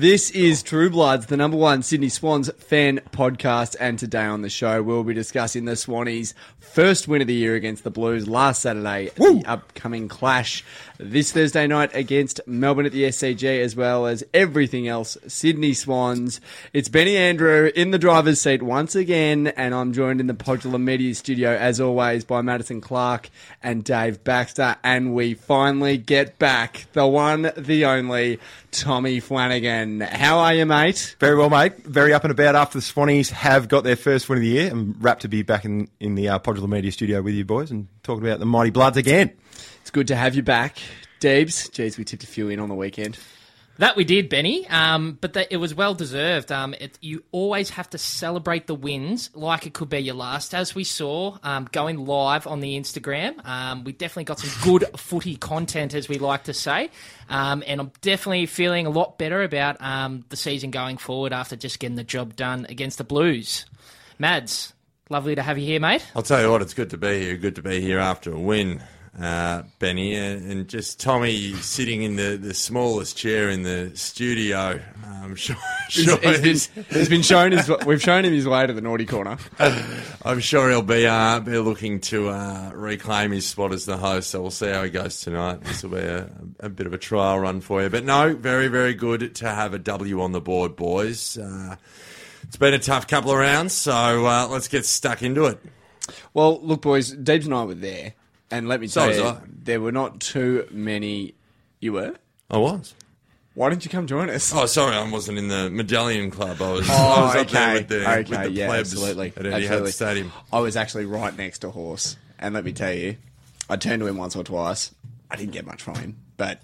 This is True Bloods, the number one Sydney Swans fan podcast, and today on the show we'll be discussing the Swannies' first win of the year against the Blues last Saturday, the upcoming clash this Thursday night against Melbourne at the SCG, as well as everything else Sydney Swans. It's Benny Andrew in the driver's seat once again, and I'm joined in the Podular Media studio as always by Madison Clark and Dave Baxter, and we finally get back the one, the only Tommy Flanagan. How are you, mate? Very well, mate. Very up and about after the Swannies have got their first win of the year. I'm rapt to be back in, in the uh, Media studio with you boys and talking about the Mighty Bloods again. It's good to have you back. Deebs, geez, we tipped a few in on the weekend. That we did, Benny. Um, but that, it was well deserved. Um, it, you always have to celebrate the wins like it could be your last, as we saw um, going live on the Instagram. Um, we definitely got some good footy content, as we like to say. Um, and I'm definitely feeling a lot better about um, the season going forward after just getting the job done against the Blues. Mads, lovely to have you here, mate. I'll tell you what, it's good to be here. Good to be here after a win, uh, Benny, and, just Tommy sitting in the, the smallest chair in the studio. I'm sure, sure He's been, he's been shown his, we've shown him his way to the naughty corner. I'm sure he'll be uh, be looking to uh, reclaim his spot as the host. So we'll see how he goes tonight. This will be a, a bit of a trial run for you, but no, very very good to have a W on the board, boys. Uh, it's been a tough couple of rounds, so uh, let's get stuck into it. Well, look, boys, Deebs and I were there, and let me So tell was you, I. there were not too many. You were? I was. Why didn't you come join us? Oh, sorry, I wasn't in the Medallion Club. I was, Oh, I was up okay. there with the, okay, with the yeah, plebs absolutely. at Etihad absolutely. Stadium. I was actually right next to Horse, and let me tell you, I turned to him once or twice. I didn't get much from him, but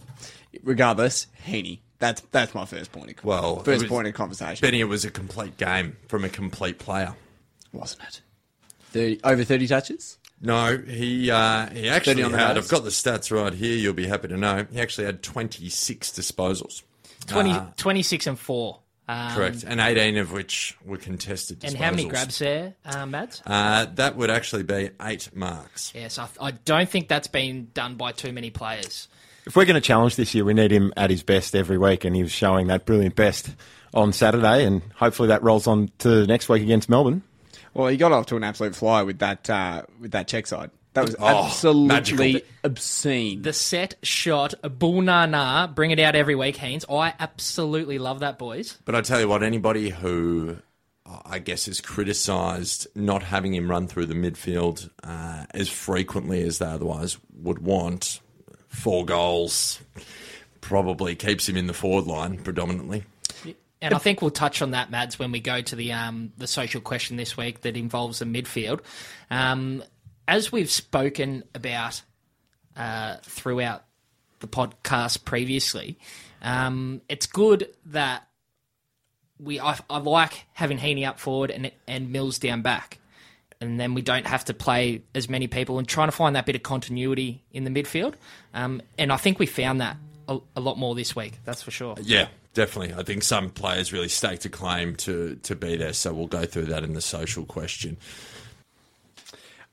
regardless, Heaney. That's that's my first point of Well, it first was- point of conversation, Benny, it was a complete game from a complete player. wasn't it? Thirty over thirty touches. No, he uh, he actually on had. nose. I've got the stats right here. You'll be happy to know. He actually had 26 disposals. 20, Uh, 26 and 4. Um, correct, and 18 of which were contested. Disposals. And how many grabs there, uh, Mads? Uh, that would actually be eight marks. Yes, I, I don't think that's been done by too many players. If we're going to challenge this year, we need him at his best every week, and he was showing that brilliant best on Saturday, and hopefully that rolls on to next week against Melbourne. Well, he got off to an absolute flyer with that uh, with that check side. That was Oh, absolutely magical. obscene. The set shot, bull na na, bring it out every week, Haynes. I absolutely love that, boys. But I tell you what, anybody who I guess has criticised not having him run through the midfield uh, as frequently as they otherwise would want, four goals probably keeps him in the forward line predominantly. And I think we'll touch on that, Mads, when we go to the um, the social question this week that involves the midfield. Um, as we've spoken about uh, throughout the podcast previously, um, it's good that we I, I like having Heaney up forward and and Mills down back, and then we don't have to play as many people and trying to find that bit of continuity in the midfield. Um, and I think we found that a, a lot more this week. That's for sure. Yeah, definitely. I think some players really staked a claim to, to be there, so we'll go through that in the social question.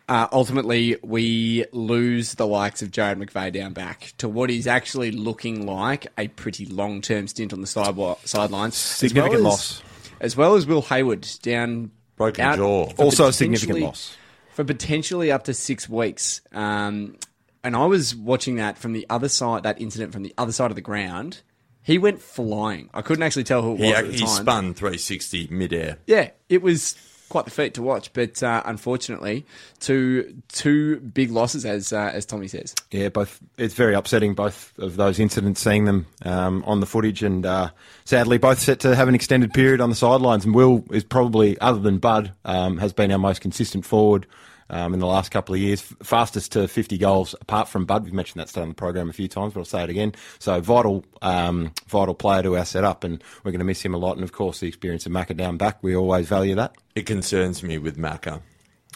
Uh, ultimately, we lose the likes of Jarrad McVeigh down back to what is actually looking like a pretty long term stint on the side sidelines. Significant as well loss. As, as well as Will Hayward down. Broken out jaw. Also a significant loss. For potentially up to six weeks. Um, and I was watching that from the other side, that incident from the other side of the ground. He went flying. I couldn't actually tell who it was He, at the he time. spun 360 midair. Yeah, it was quite the feat to watch, but uh, unfortunately, two two big losses, as uh, as Tommy says. Yeah, both. It's very upsetting, both of those incidents, seeing them um, on the footage, and uh, sadly, both set to have an extended period on the sidelines. And Will is probably, other than Bud, um, has been our most consistent forward um, in the last couple of years. Fastest to 50 goals, apart from Bud. We've mentioned that stat on the program a few times, but I'll say it again. So vital, um, vital player to our setup, and we're going to miss him a lot. And of course, the experience of Macca down back, we always value that. It concerns me with Macca.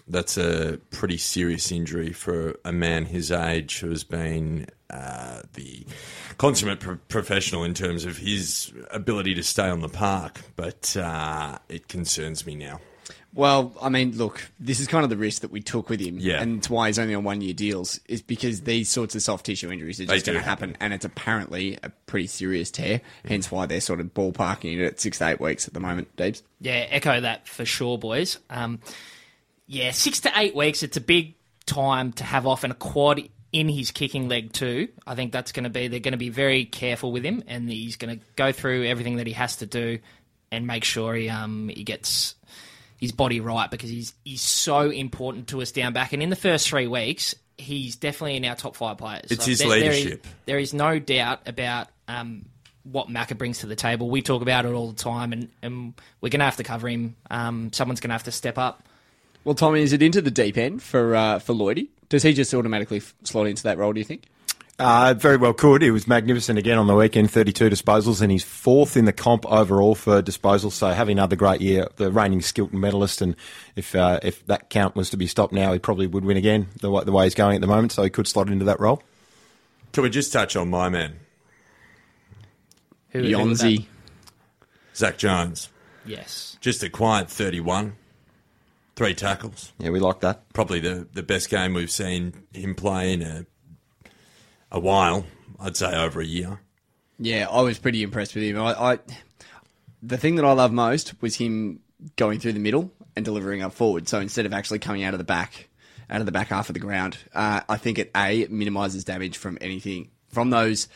That's a pretty serious injury for a man his age who has been uh, the consummate pro- professional in terms of his ability to stay on the park. But uh, it concerns me now. Well, I mean, look, this is kind of the risk that we took with him, Yeah. and it's why he's only on one year deals, is because these sorts of soft tissue injuries are They just going to happen, and it's apparently a pretty serious tear, hence why they're sort of ballparking it at six to eight weeks at the moment, Deebs. Yeah, echo that for sure, boys. Um, yeah, six to eight weeks. It's a big time to have off and a quad in his kicking leg too. I think that's going to be. They're going to be very careful with him, and he's going to go through everything that he has to do and make sure he um he gets his body right because he's he's so important to us down back. And in the first three weeks, he's definitely in our top five players. It's his there- there is- leadership. there is no doubt about um, what Macca brings to the table. We talk about it all the time, and, and we're going to have to cover him. Um, someone's going to have to step up. Well, Tommy, is it into the deep end for uh, for Lloydie? Does he just automatically slot into that role? Do you think? Uh, very well could. He was magnificent again on the weekend, 32 disposals, and he's fourth in the comp overall for disposals. So having another great year, the reigning Skilton medalist, and if uh, if that count was to be stopped now, he probably would win again the way, the way he's going at the moment. So he could slot into that role. Can we just touch on my man, Who, who Yonzi. that? Zak Jones? Yes. Just a quiet 31, three tackles. Yeah, we like that. Probably the, the best game we've seen him play in a, a while. I'd say over a year. Yeah, I was pretty impressed with him. I, I the thing that I love most was him going through the middle and delivering up forward. So instead of actually coming out of the back, out of the back half of the ground, uh, I think it a it minimises damage from anything from those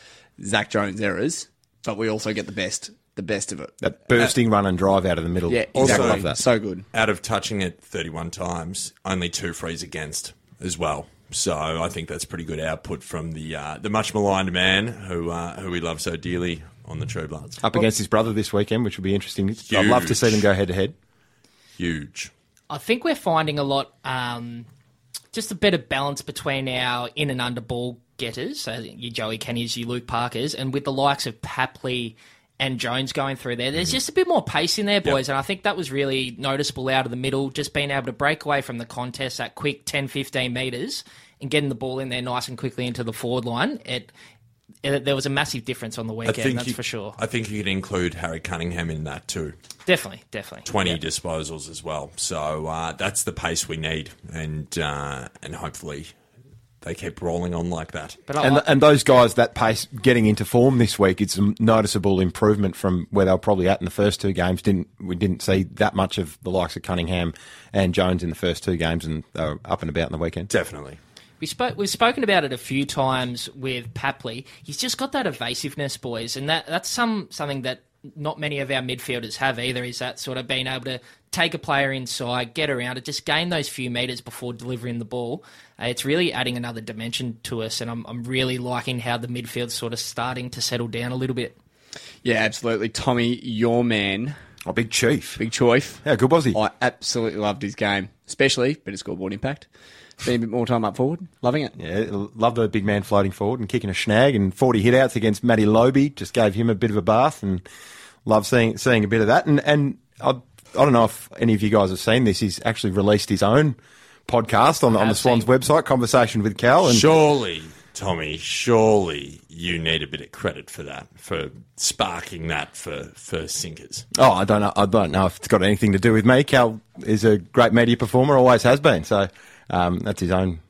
Zak Jones errors, but we also get the best the best of it. That bursting run and drive out of the middle. Yeah, exactly. exactly. love that. So good. Out of touching it 31 times, only two frees against as well. So I think that's pretty good output from the uh, the much maligned man who uh, who we love so dearly on the True Bloods. Up against his brother this weekend, which will be interesting. I'd love to see them go head to head. Huge. I think we're finding a lot, um, just a better balance between our in and under ball getters, so your Joey Kennys, your Luke Parkers, and with the likes of Papley and Jones going through there. There's just a bit more pace in there, boys, and I think that was really noticeable out of the middle, just being able to break away from the contest that quick 10, 15 metres and getting the ball in there nice and quickly into the forward line. It, it there was a massive difference on the weekend, that's you, for sure. I think you could include Harry Cunningham in that too. definitely, definitely. 20 disposals as well. So uh, that's the pace we need, and uh, and hopefully they kept rolling on like that. But And, like- and those guys, that pace getting into form this week, it's a noticeable improvement from where they were probably at in the first two games. Didn't we didn't see that much of the likes of Cunningham and Jones in the first two games, and they were up and about in the weekend. Definitely. We spoke. We've spoken about it a few times with Papley. He's just got that evasiveness, boys, and that that's some something that not many of our midfielders have either. Is that sort of being able to take a player inside, get around it, just gain those few meters before delivering the ball. Uh, it's really adding another dimension to us, and I'm I'm really liking how the midfield's sort of starting to settle down a little bit. Yeah, absolutely. Tommy, your man, Oh, big chief. big choice. How good was he? I absolutely loved his game, especially better scoreboard impact. Spend a bit more time up forward. Loving it. Yeah, love the big man floating forward and kicking a snag and 40 hitouts against Matty Lobbe. Just gave him a bit of a bath and love seeing seeing a bit of that. And and I, I don't know if any of you guys have seen this. He's actually released his own podcast on, on the Swans seen. website, Conversation with Cal. And Surely, Tommy, surely you need a bit of credit for that, for sparking that for, for sinkers. oh, I don't know. I don't know if it's got anything to do with me. Cal is a great media performer, always has been. So um, that's his own.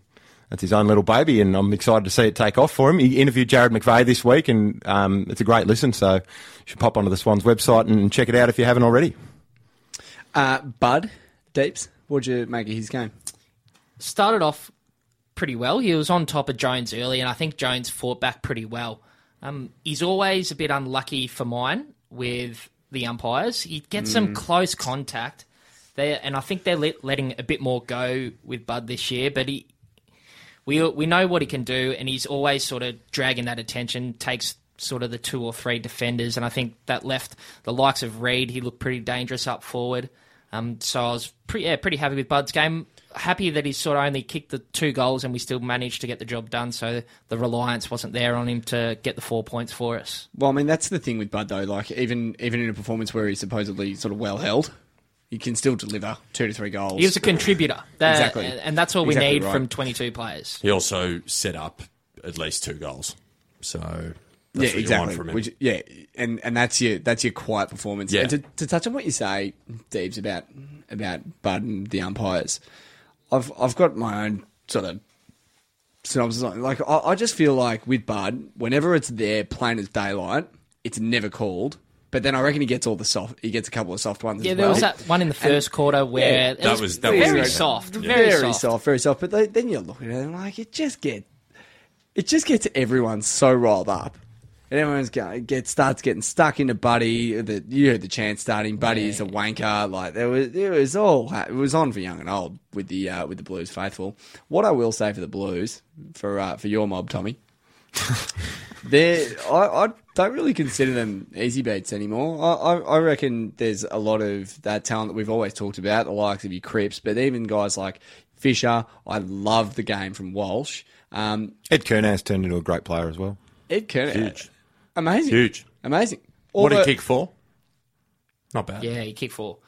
That's his own little baby, and I'm excited to see it take off for him. He interviewed Jarrad McVeigh this week, and um, it's a great listen. So you should pop onto the Swans website and check it out if you haven't already. Uh, Bud, Deeps, what'd you make of his game? started off pretty well. He was on top of Jones early, and I think Jones fought back pretty well. Um, he's always a bit unlucky for mine with the umpires. He gets some close contact, there, and I think they're let, letting a bit more go with Bud this year. But he, we we know what he can do, and he's always sort of dragging that attention. Takes sort of the two or three defenders, and I think that left the likes of Reed. He looked pretty dangerous up forward. Um, so I was pretty yeah, pretty happy with Bud's game. Happy that he sort of only kicked the two goals, and we still managed to get the job done. So the reliance wasn't there on him to get the four points for us. Well, I mean, that's the thing with Bud, though. Like, even even in a performance where he's supposedly sort of well held, he can still deliver two to three goals. He was a contributor, That- Exactly. and, and that's all we Exactly need right. from 22 players. He also set up at least two goals. So That's yeah, what you exactly. want from him. Which, yeah, and and that's your that's your quiet performance. Yeah. And to, to touch on what you say, Deebs, about about Bud and the umpires, I've I've got my own sort of synopsis. on. Like I, I just feel like with Bud, whenever it's there, plain as daylight, it's never called. But then I reckon he gets all the soft. He gets a couple of soft ones. Yeah, as there well. was that one in the first quarter where it That was, was- that very right. soft, Yeah. very, very soft. soft. very soft. But they, then you look at it and like it just get, it just gets everyone so riled up, and everyone's going get starts getting stuck into Buddy. That you heard the chant starting. Buddy is a wanker. Like there was, it was all it was on for young and old with the uh, with the Blues faithful. What I will say for the Blues for uh, for your mob, Tommy. They're, I, I don't really consider them easy beats anymore. I, I, I reckon there's a lot of that talent that we've always talked about, the likes of your Cripps, but even guys like Fisher. I love the game from Walsh. Um, Ed Curnow's turned into a great player as well. Ed Curnow, Huge. Amazing, Huge. amazing. All What did he kick for? Not bad. Yeah, he kicked four.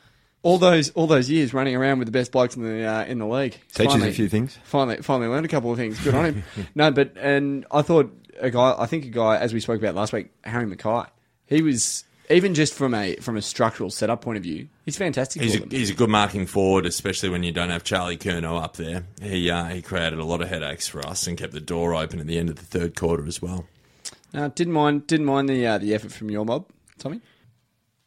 all those all those years running around with the best blokes in the uh, in the league. Teaches a few things. Finally, finally learned a couple of things. Good on him. no, but and I thought a guy. I think a guy, as we spoke about last week, Harry McKay. He was even just from a from a structural setup point of view, he's fantastic. He's for a, he's a good marking forward, especially when you don't have Charlie Curnow up there. He uh, he created a lot of headaches for us and kept the door open at the end of the third quarter as well. No, didn't mind didn't mind the uh, the effort from your mob, Tommy.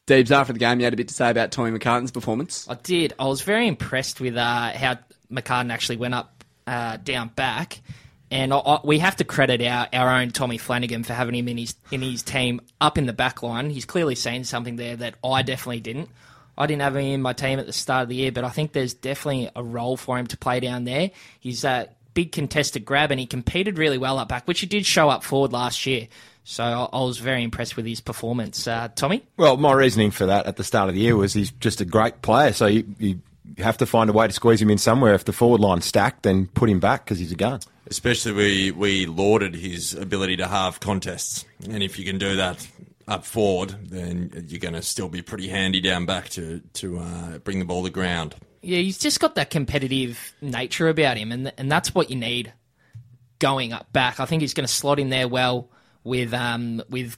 Deebs, after the game, you had a bit to say about Tommy McCartin's performance. I did. I was very impressed with uh, how McCartin actually went up uh, down back, and I, I, we have to credit our, our own Tommy Flanagan for having him in his in his team up in the back line. He's clearly seen something there that I definitely didn't. I didn't have him in my team at the start of the year, but I think there's definitely a role for him to play down there. He's a big contested grab, and he competed really well up back, which he did show up forward last year. So I, I was very impressed with his performance. Uh, Tommy? Well, my reasoning for that at the start of the year was he's just a great player, so you, you have to find a way to squeeze him in somewhere. If the forward line's stacked, then put him back because he's a gun. Especially we we lauded his ability to halve contests, and if you can do that up forward, then you're going to still be pretty handy down back to to uh, bring the ball to ground. Yeah, he's just got that competitive nature about him, and and that's what you need going up back. I think he's going to slot in there well with um with.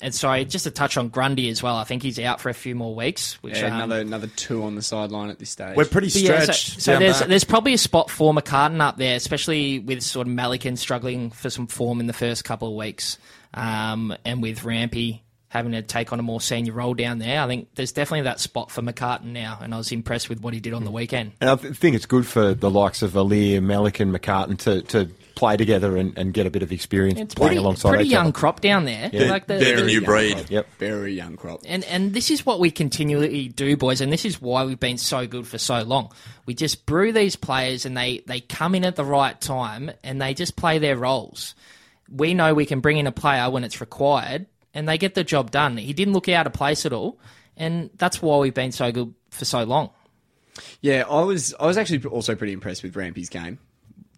And sorry, just a touch on Grundy as well. I think he's out for a few more weeks. Which Yeah, um, another another two on the sideline at this stage. We're pretty but yeah, so, stretched. so there's back. there's probably a spot for McCartin up there, especially with sort of Melican struggling for some form in the first couple of weeks, um, and with Rampy having to take on a more senior role down there. I think there's definitely that spot for McCartin now, and I was impressed with what he did on the hmm. weekend. And I th- think it's good for the likes of Aliir, Malik, and McCartin to, to play together and, and get a bit of experience It's playing pretty, alongside pretty each young other. crop down there. They're- Like the- they're the the- new breed. crop. Yep. Very young crop. and and this is what we continually do, boys, and this is why we've been so good for so long. We just brew these players, and they they come in at the right time, and they just play their roles. We know we can bring in a player when it's required, and they get the job done. He didn't look out of place at all, and that's why we've been so good for so long. Yeah, I was I was actually also pretty impressed with Rampy's game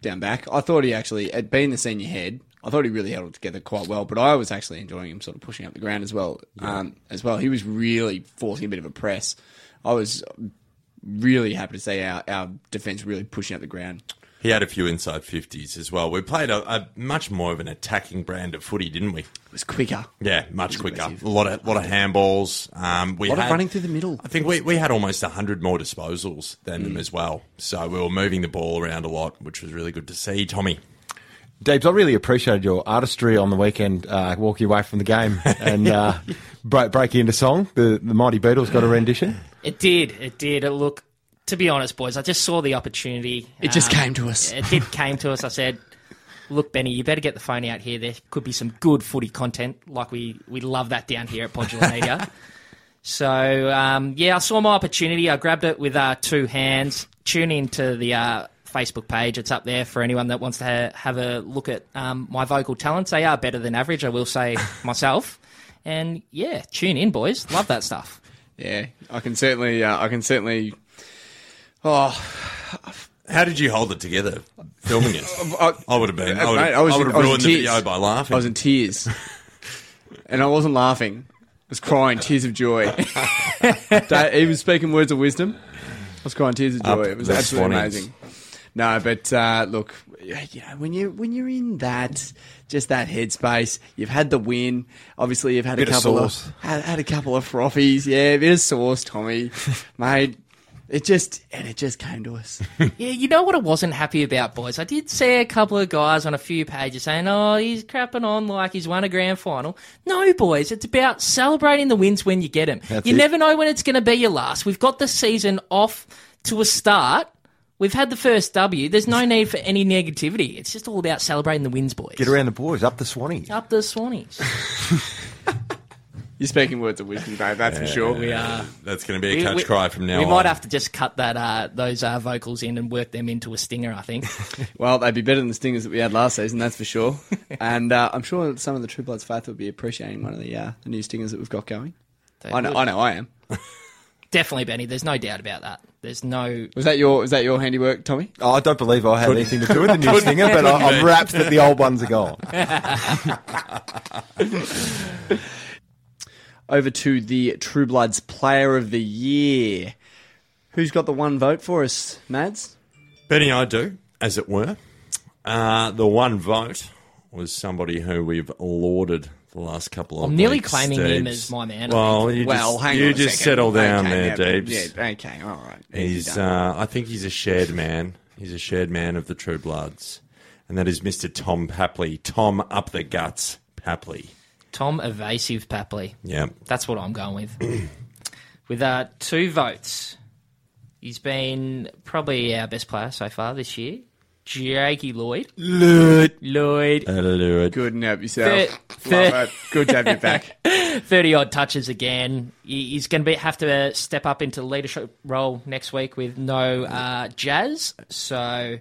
down back. I thought he actually, at being the senior head, I thought he really held it together quite well. But I was actually enjoying him sort of pushing up the ground as well. Um, as well, he was really forcing a bit of a press. I was really happy to see our, our defense really pushing up the ground. He had a few inside fifties as well. We played a, a much more of an attacking brand of footy, didn't we? It was quicker. Yeah, much quicker. aggressive. A lot of lot of handballs. Um, we A lot of running through the middle. I think we, we had almost hundred more disposals than them as well. So we were moving the ball around a lot, which was really good to see. Tommy, Debs, I really appreciated your artistry on the weekend, uh, walking away from the game and uh, break, breaking into song. The, the Mighty Beatles got a rendition. It did. It did. It look. To be honest, boys, I just saw the opportunity. It just Um, came to us. It did came to us. I said, "Look, Benny, you better get the phone out here. There could be some good footy content. Like we we love that down here at Podular Media." so um, yeah, I saw my opportunity. I grabbed it with uh, two hands. Tune into the uh, Facebook page. It's up there for anyone that wants to ha- have a look at um, my vocal talents. They are better than average, I will say myself. And yeah, tune in, boys. Love that stuff. Yeah, I can certainly, uh, I can certainly. Oh, how did you hold it together filming it? Uh, uh, I, I would have been. I uh, would Mate, have, I was I would in- have I was in ruined the tears. video by laughing. I was in tears, and I wasn't laughing. I was crying tears of joy. Da- he was speaking words of wisdom. I was crying tears of joy. Up it was the absolutely amazing. No, but uh, look, you know, when you when you're in that just that headspace, you've had the win. Obviously, you've had Bit a of couple sauce. had, had a couple of frothies. Yeah, a bit of sauce, Tommy, mate. It just and it just came to us. Yeah, you know what I wasn't happy about, boys? I did see a couple of guys on a few pages saying, oh, he's crapping on like he's won a grand final. No, boys, it's about celebrating the wins when you get them. That's you it. never know when it's going to be your last. We've got the season off to a start. We've had the first W. There's no need for any negativity. It's just all about celebrating the wins, boys. Get around the boys, up the Swannies. Up the Swannies. You're speaking words of wisdom, Dave. That's for sure. We are. That's going to be a catch we- cry from now on. We on. might have to just cut that uh, those uh, vocals in and work them into a stinger. I think. Well, they'd be better than the stingers that we had last season, that's for sure. and uh, I'm sure some of the True Bloods faith would be appreciating one of the uh, the new stingers that we've got going. They I know, would. I know, I am. Definitely, Benny. There's no doubt about that. There's no. Was that your was that your handiwork, Tommy? Oh, I don't believe I had anything to do with the new stinger, but I, I'm rapt that the old ones are gone. Over to the True Bloods Player of the Year. Who's got the one vote for us, Mads? Benny, I do, as it were. Uh, the one vote was somebody who we've lauded the last couple of I'm nearly weeks, claiming him as my man, Well, you well, just, hang you on just second. settle down Okay, there, yeah, Deebs. Yeah, okay, all right. He's, uh, I think he's a shared man. He's a shared man of the True Bloods, and that is Mr. Tom Papley. Tom up the guts, Papley. Tom Evasive Papley. Yeah, That's what I'm going with. with uh, two votes, he's been probably our best player so far this year. Jakey Lloyd. Lloyd. Lloyd. Hallelujah. Good and help yourself. Fair- Love it. Good to have you back. 30 odd touches again. He's going to have to step up into leadership role next week with no uh, Jazz. So,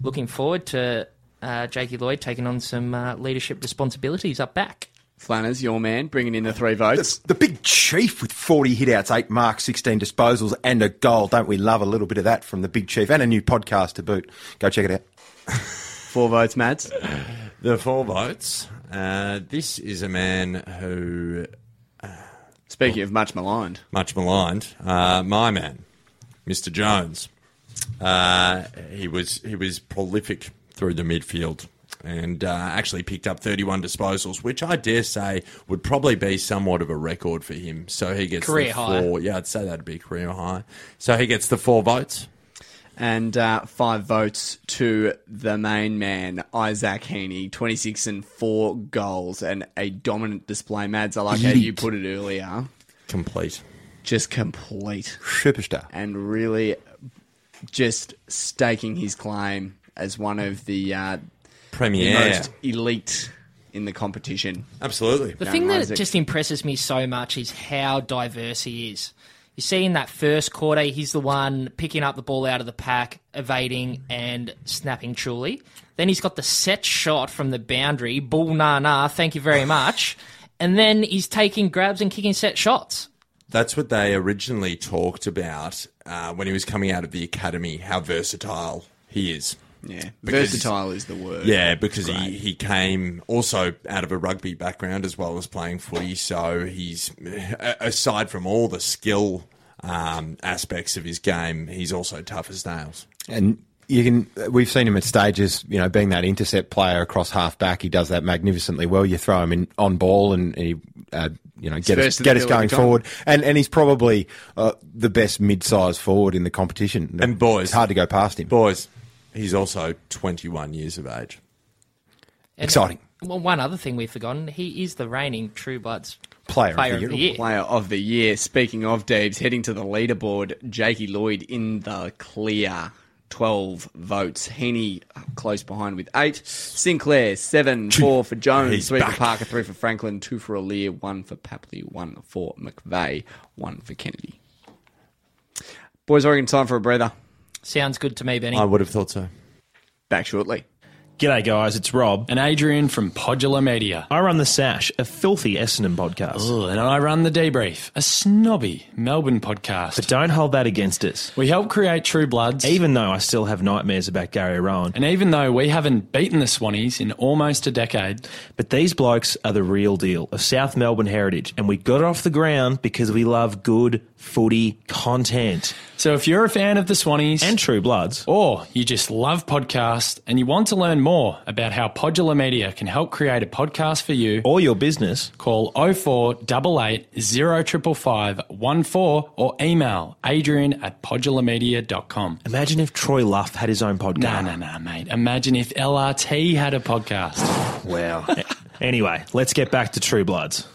looking forward to uh, Jakey Lloyd taking on some uh, leadership responsibilities up back. Flanners, your man, bringing in the three votes. The big chief with 40 hitouts, 8 marks, 16 disposals, and a goal. Don't we love a little bit of that from the big chief? And a new podcast to boot. Go check it out. Four votes, Mads. The four votes. Uh, this is a man who Speaking of much maligned, much maligned. Uh, my man, Mr. Jones. Uh, he was he was prolific through the midfield and uh, actually picked up 31 disposals, which I dare say would probably be somewhat of a record for him. So he gets Career the high. four. Yeah, I'd say that'd be career high. So he gets the four votes. and uh, five votes to the main man, Isaac Heaney, 26 and four goals and a dominant display. Mads, I like how you put it earlier. Complete. Just complete Superstar. and really just staking his claim as one of the, uh, the Premier. most elite in the competition. Absolutely. The Young thing that Isaac. just impresses me so much is how diverse he is. You see in that first quarter, he's the one picking up the ball out of the pack, evading and snapping truly. Then he's got the set shot from the boundary, bull na na, thank you very much. And then he's taking grabs and kicking set shots. That's what they originally talked about uh, when he was coming out of the academy, how versatile he is. Yeah, Because- versatile is the word. Yeah, because he, he came also out of a rugby background as well as playing footy. So he's, aside from all the skill um, aspects of his game, he's also tough as nails. And you can, we've seen him at stages, you know, being that intercept player across half back. He does that magnificently well. You throw him in on ball and he, uh, you know, get us, first to the get us going forward. And and he's probably uh, the best mid-sized forward in the competition. And boys- it's hard to go past him. Boys, he's also 21 years of age. And, Exciting. Well, one other thing we've forgotten, he is the reigning True Bloods Player, player of the of the year. year. Player of the year. Speaking of Deebs, heading to the leaderboard, Jakey Lloyd in the clear. 12 votes. Heaney close behind with 8. Sinclair, 7. 4 for Jones. He's 3 back. for Parker. 3 for Franklin. 2 for Aliir. 1 for Papley. 1 for McVeigh. 1 for Kennedy. Boys, I reckon time for a breather. Sounds good to me, Benny. I would have thought so. Back shortly. G'day, guys. It's Rob. and Adrian from Podular Media. I run The Sash, a filthy Essendon podcast. Ugh, and I run The Debrief, a snobby Melbourne podcast. But don't hold that against us. we help create True Bloods, Even though I still have nightmares about Gary Rohan. and even though we haven't beaten the Swannies in almost a decade, But these blokes are the real deal of South Melbourne heritage, and we got it off the ground because we love good footy content. so if you're a fan of the Swannies And True Bloods. or you just love podcasts and you want to learn more about how Podular Media can help create a podcast for you, Or your business. call 0488 0555 14 or email adrian at podularmedia.com. Imagine if Troy Luff had his own podcast. No, no, no, mate. Imagine if LRT had a podcast. Wow. anyway, let's get back to True Bloods.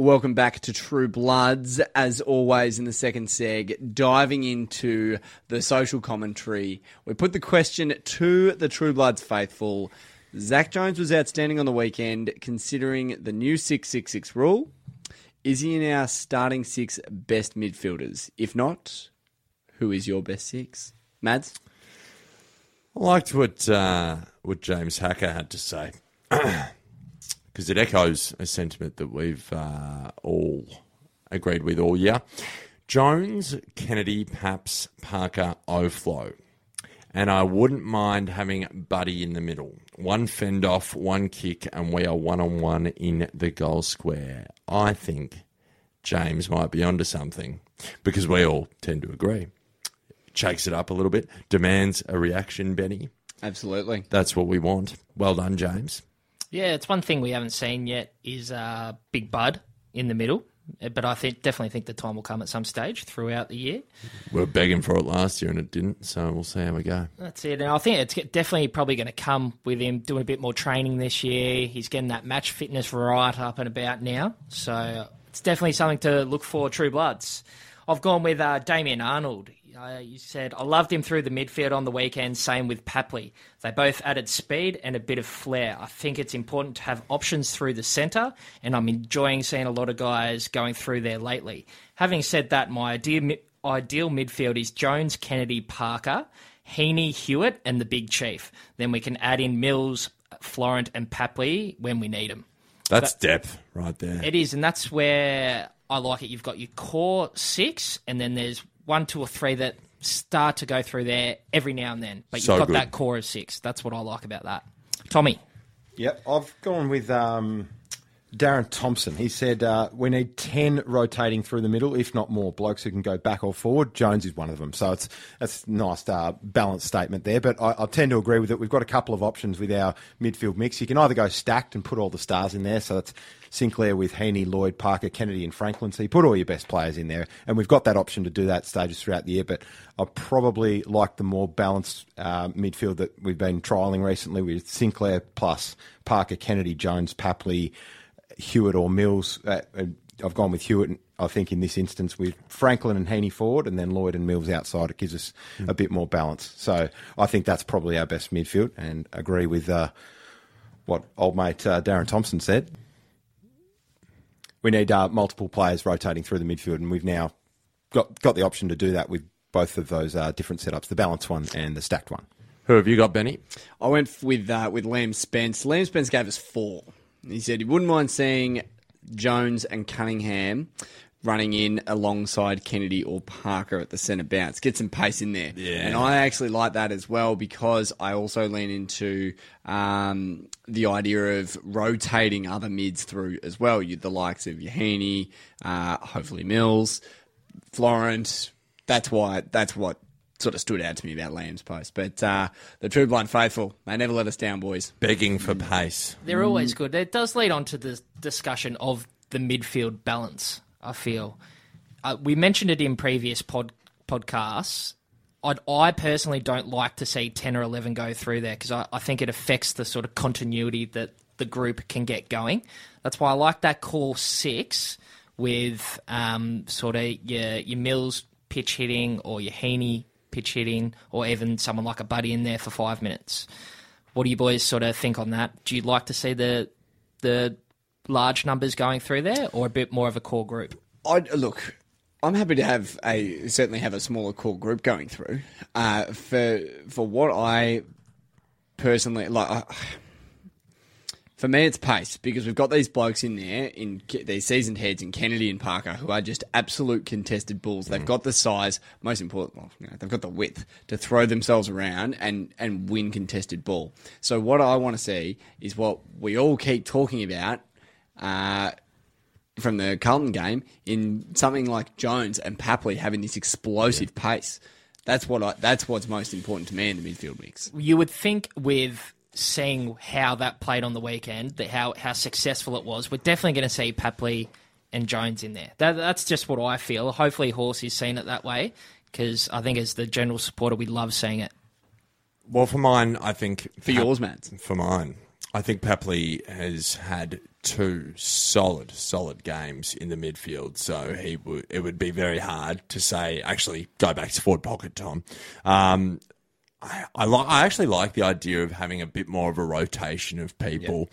Welcome back to True Bloods. As always, in the second seg, diving into the social commentary, we put the question to the True Bloods faithful. Zak Jones was outstanding on the weekend, considering the new 666 rule. Is he in our starting six best midfielders? If not, who is your best six? Mads? I liked what uh, what James Hacker had to say because it echoes a sentiment that we've uh, all agreed with all year. Jones, Kennedy, Paps, Parker, Oflow. And I wouldn't mind having Buddy in the middle. One fend off, one kick, and we are one on one in the goal square. I think James might be onto something because we all tend to agree. Shakes it up a little bit, demands a reaction, Benny. Absolutely. That's what we want. Well done, James. Yeah, it's one thing we haven't seen yet is uh, Big Bud in the middle, but I think definitely think the time will come at some stage throughout the year. We were begging for it last year and it didn't, so we'll see how we go. That's it, and I think it's definitely probably going to come with him doing a bit more training this year. He's getting that match fitness right up and about now, so it's definitely something to look for. True Bloods. I've gone with uh, Damien Arnold. Uh, you said I loved him through the midfield on the weekend. Same with Papley. They both added speed and a bit of flair. I think it's important to have options through the centre, and I'm enjoying seeing a lot of guys going through there lately. Having said that, my ideal, ideal midfield is Jones, Kennedy, Parker, Heaney, Hewett, and the Big Chief. Then we can add in Mills, Florent, and Papley when we need them. That's depth right there. It is, and that's where I like it. You've got your core six, and then there's one, two, or three that start to go through there every now and then. But you've So got good. that core of six. That's what I like about that. Tommy, Yep, I've gone with um, Darren Thompson. He said uh, we need 10 rotating through the middle, if not more, blokes who can go back or forward. Jones is one of them. So it's that's a nice uh, balanced statement there. But I, I tend to agree with it. We've got a couple of options with our midfield mix. You can either go stacked and put all the stars in there. So that's Sinclair with Heaney, Lloyd, Parker, Kennedy, and Franklin. So you put all your best players in there. And we've got that option to do that stages throughout the year. But I probably like the more balanced uh, midfield that we've been trialling recently with Sinclair plus Parker, Kennedy, Jones, Papley, Hewett or Mills. Uh, uh, I've gone with Hewett, I think, in this instance with Franklin and Heaney forward and then Lloyd and Mills outside. It gives us a bit more balance. So I think that's probably our best midfield and agree with uh, what old mate uh, Darren Thompson said. We need uh, multiple players rotating through the midfield, and we've now got, got the option to do that with both of those uh, different setups the balanced one and the stacked one. Who have you got, Benny? I went with uh, with Liam Spence. Liam Spence gave us four. He said he wouldn't mind seeing Jones and Cunningham running in alongside Kennedy or Parker at the centre bounce. Get some pace in there. Yeah. And I actually like that as well because I also lean into um, the idea of rotating other mids through as well. You the likes of Yahini, uh, hopefully Mills, Florent. That's why. That's what sort of stood out to me about Liam's post. But uh, the True Blood faithful, they never let us down, boys. Begging for pace. they're always good. It does lead on to the discussion of the midfield balance. I feel uh, we mentioned it in previous pod podcasts. I'd, I personally don't like to see ten or eleven go through there because I, I think it affects the sort of continuity that the group can get going. That's why I like that core six with um, sort of your your Mills pitch hitting or your Heaney pitch hitting or even someone like a Buddy in there for five minutes. What do you boys sort of think on that? Do you like to see the the large numbers going through there, or a bit more of a core group? I look. I'm happy to have a certainly have a smaller core group going through. Uh, for for what I personally like. I, for me, it's pace because we've got these blokes in there in these seasoned heads in Kennedy and Parker who are just absolute contested bulls. They've got the size, most important, well, you know, they've got the width to throw themselves around and and win contested ball. So what I want to see is what we all keep talking about. Uh, from the Carlton game in something like Jones and Papley having this explosive pace. That's what I, that's what's most important to me in the midfield mix. you would think with seeing how that played on the weekend, that how how successful it was, we're definitely going to see Papley and Jones in there. That, that's just what I feel. Hopefully, Horse is seen it that way because I think as the general supporter, we love seeing it. Well, for mine, I think For yours, Matt. For mine, I think Papley has had two solid, solid games in the midfield. So he would it would be very hard to say. Actually, go back to forward pocket, Tom. Um, I I, li- I actually like the idea of having a bit more of a rotation of people.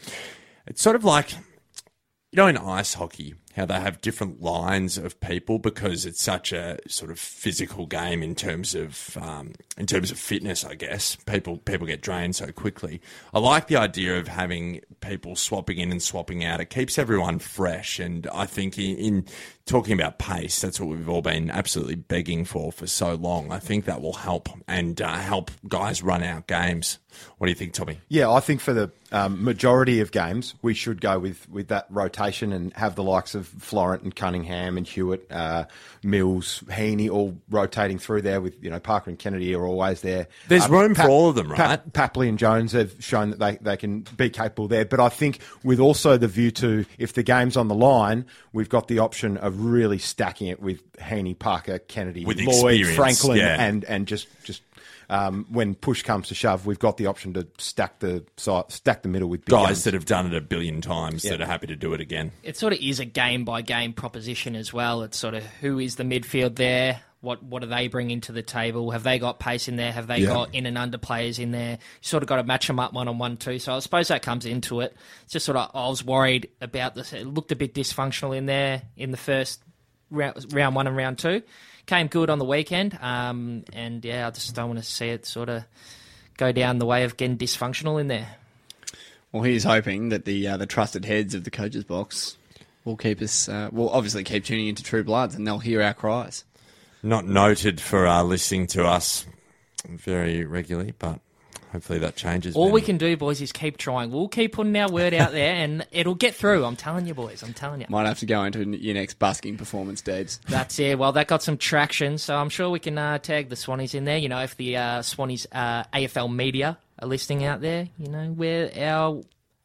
It's sort of like you know in ice hockey how they have different lines of people because it's such a sort of physical game in terms of um, in terms of fitness. I guess people people get drained so quickly. I like the idea of having people swapping in and swapping out. It keeps everyone fresh, and I think in, in talking about pace, that's what we've all been absolutely begging for for so long. I think that will help and uh, help guys run out games. What do you think, Tommy? Yeah, I think for the um, majority of games, we should go with, with that rotation and have the likes of Florent and Cunningham and Hewett, uh, Mills, Heaney all rotating through there with, you know, Parker and Kennedy are always there. There's Uh, room for all of them, right? Papley and Jones have shown that they, they can be capable there. But I think with also the view to if the game's on the line, we've got the option of really stacking it with Heaney, Parker, Kennedy, With Lloyd, experience, Franklin, yeah. and and just just um, when push comes to shove, we've got the option to stack the si- stack the middle with big Guys guns. that have done it a billion times that are happy to do it again. It sort of is a game by game proposition as well. It's sort of who is the midfield there. What what do they bring into the table? Have they got pace in there? Have they Yeah. got in and under players in there? You sort of got to match them up one on one too. So I suppose that comes into it. It's just sort of I was worried about this. It looked a bit dysfunctional in there in the first round, round one and round two. Came good on the weekend, um, and yeah, I just don't want to see it sort of go down the way of getting dysfunctional in there. Well, he's hoping that the uh, the trusted heads of the coaches box will keep us. Uh, will obviously keep tuning into True Bloods, and they'll hear our cries. Not noted for uh, listening to us very regularly, but hopefully that changes. All Ben. we can do, boys, is keep trying. We'll keep putting our word out there, and it'll get through. I'm telling you, boys. I'm telling you. Might have to go into your next busking performance, Debs. That's it. Well, that got some traction, so I'm sure we can uh, tag the Swannies in there. You know, if the uh, Swannies uh, AFL media are listening out there, you know, where our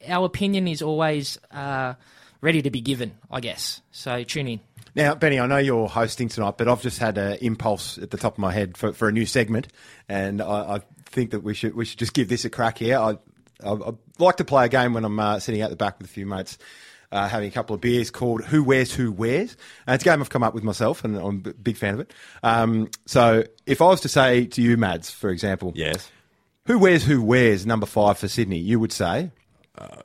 our opinion is always uh, ready to be given. I guess. So tune in. Now, Benny, I know you're hosting tonight, but I've just had an impulse at the top of my head for, for a new segment, and I, I think that we should we should just give this a crack here. I, I, I like to play a game when I'm uh, sitting out the back with a few mates. Uh, having a couple of beers called Who Wears Who Wears. And it's a game I've come up with myself, and I'm a big fan of it. Um, so, if I was to say to you, Mads, for example, yes, who wears who wears number five for Sydney, you would say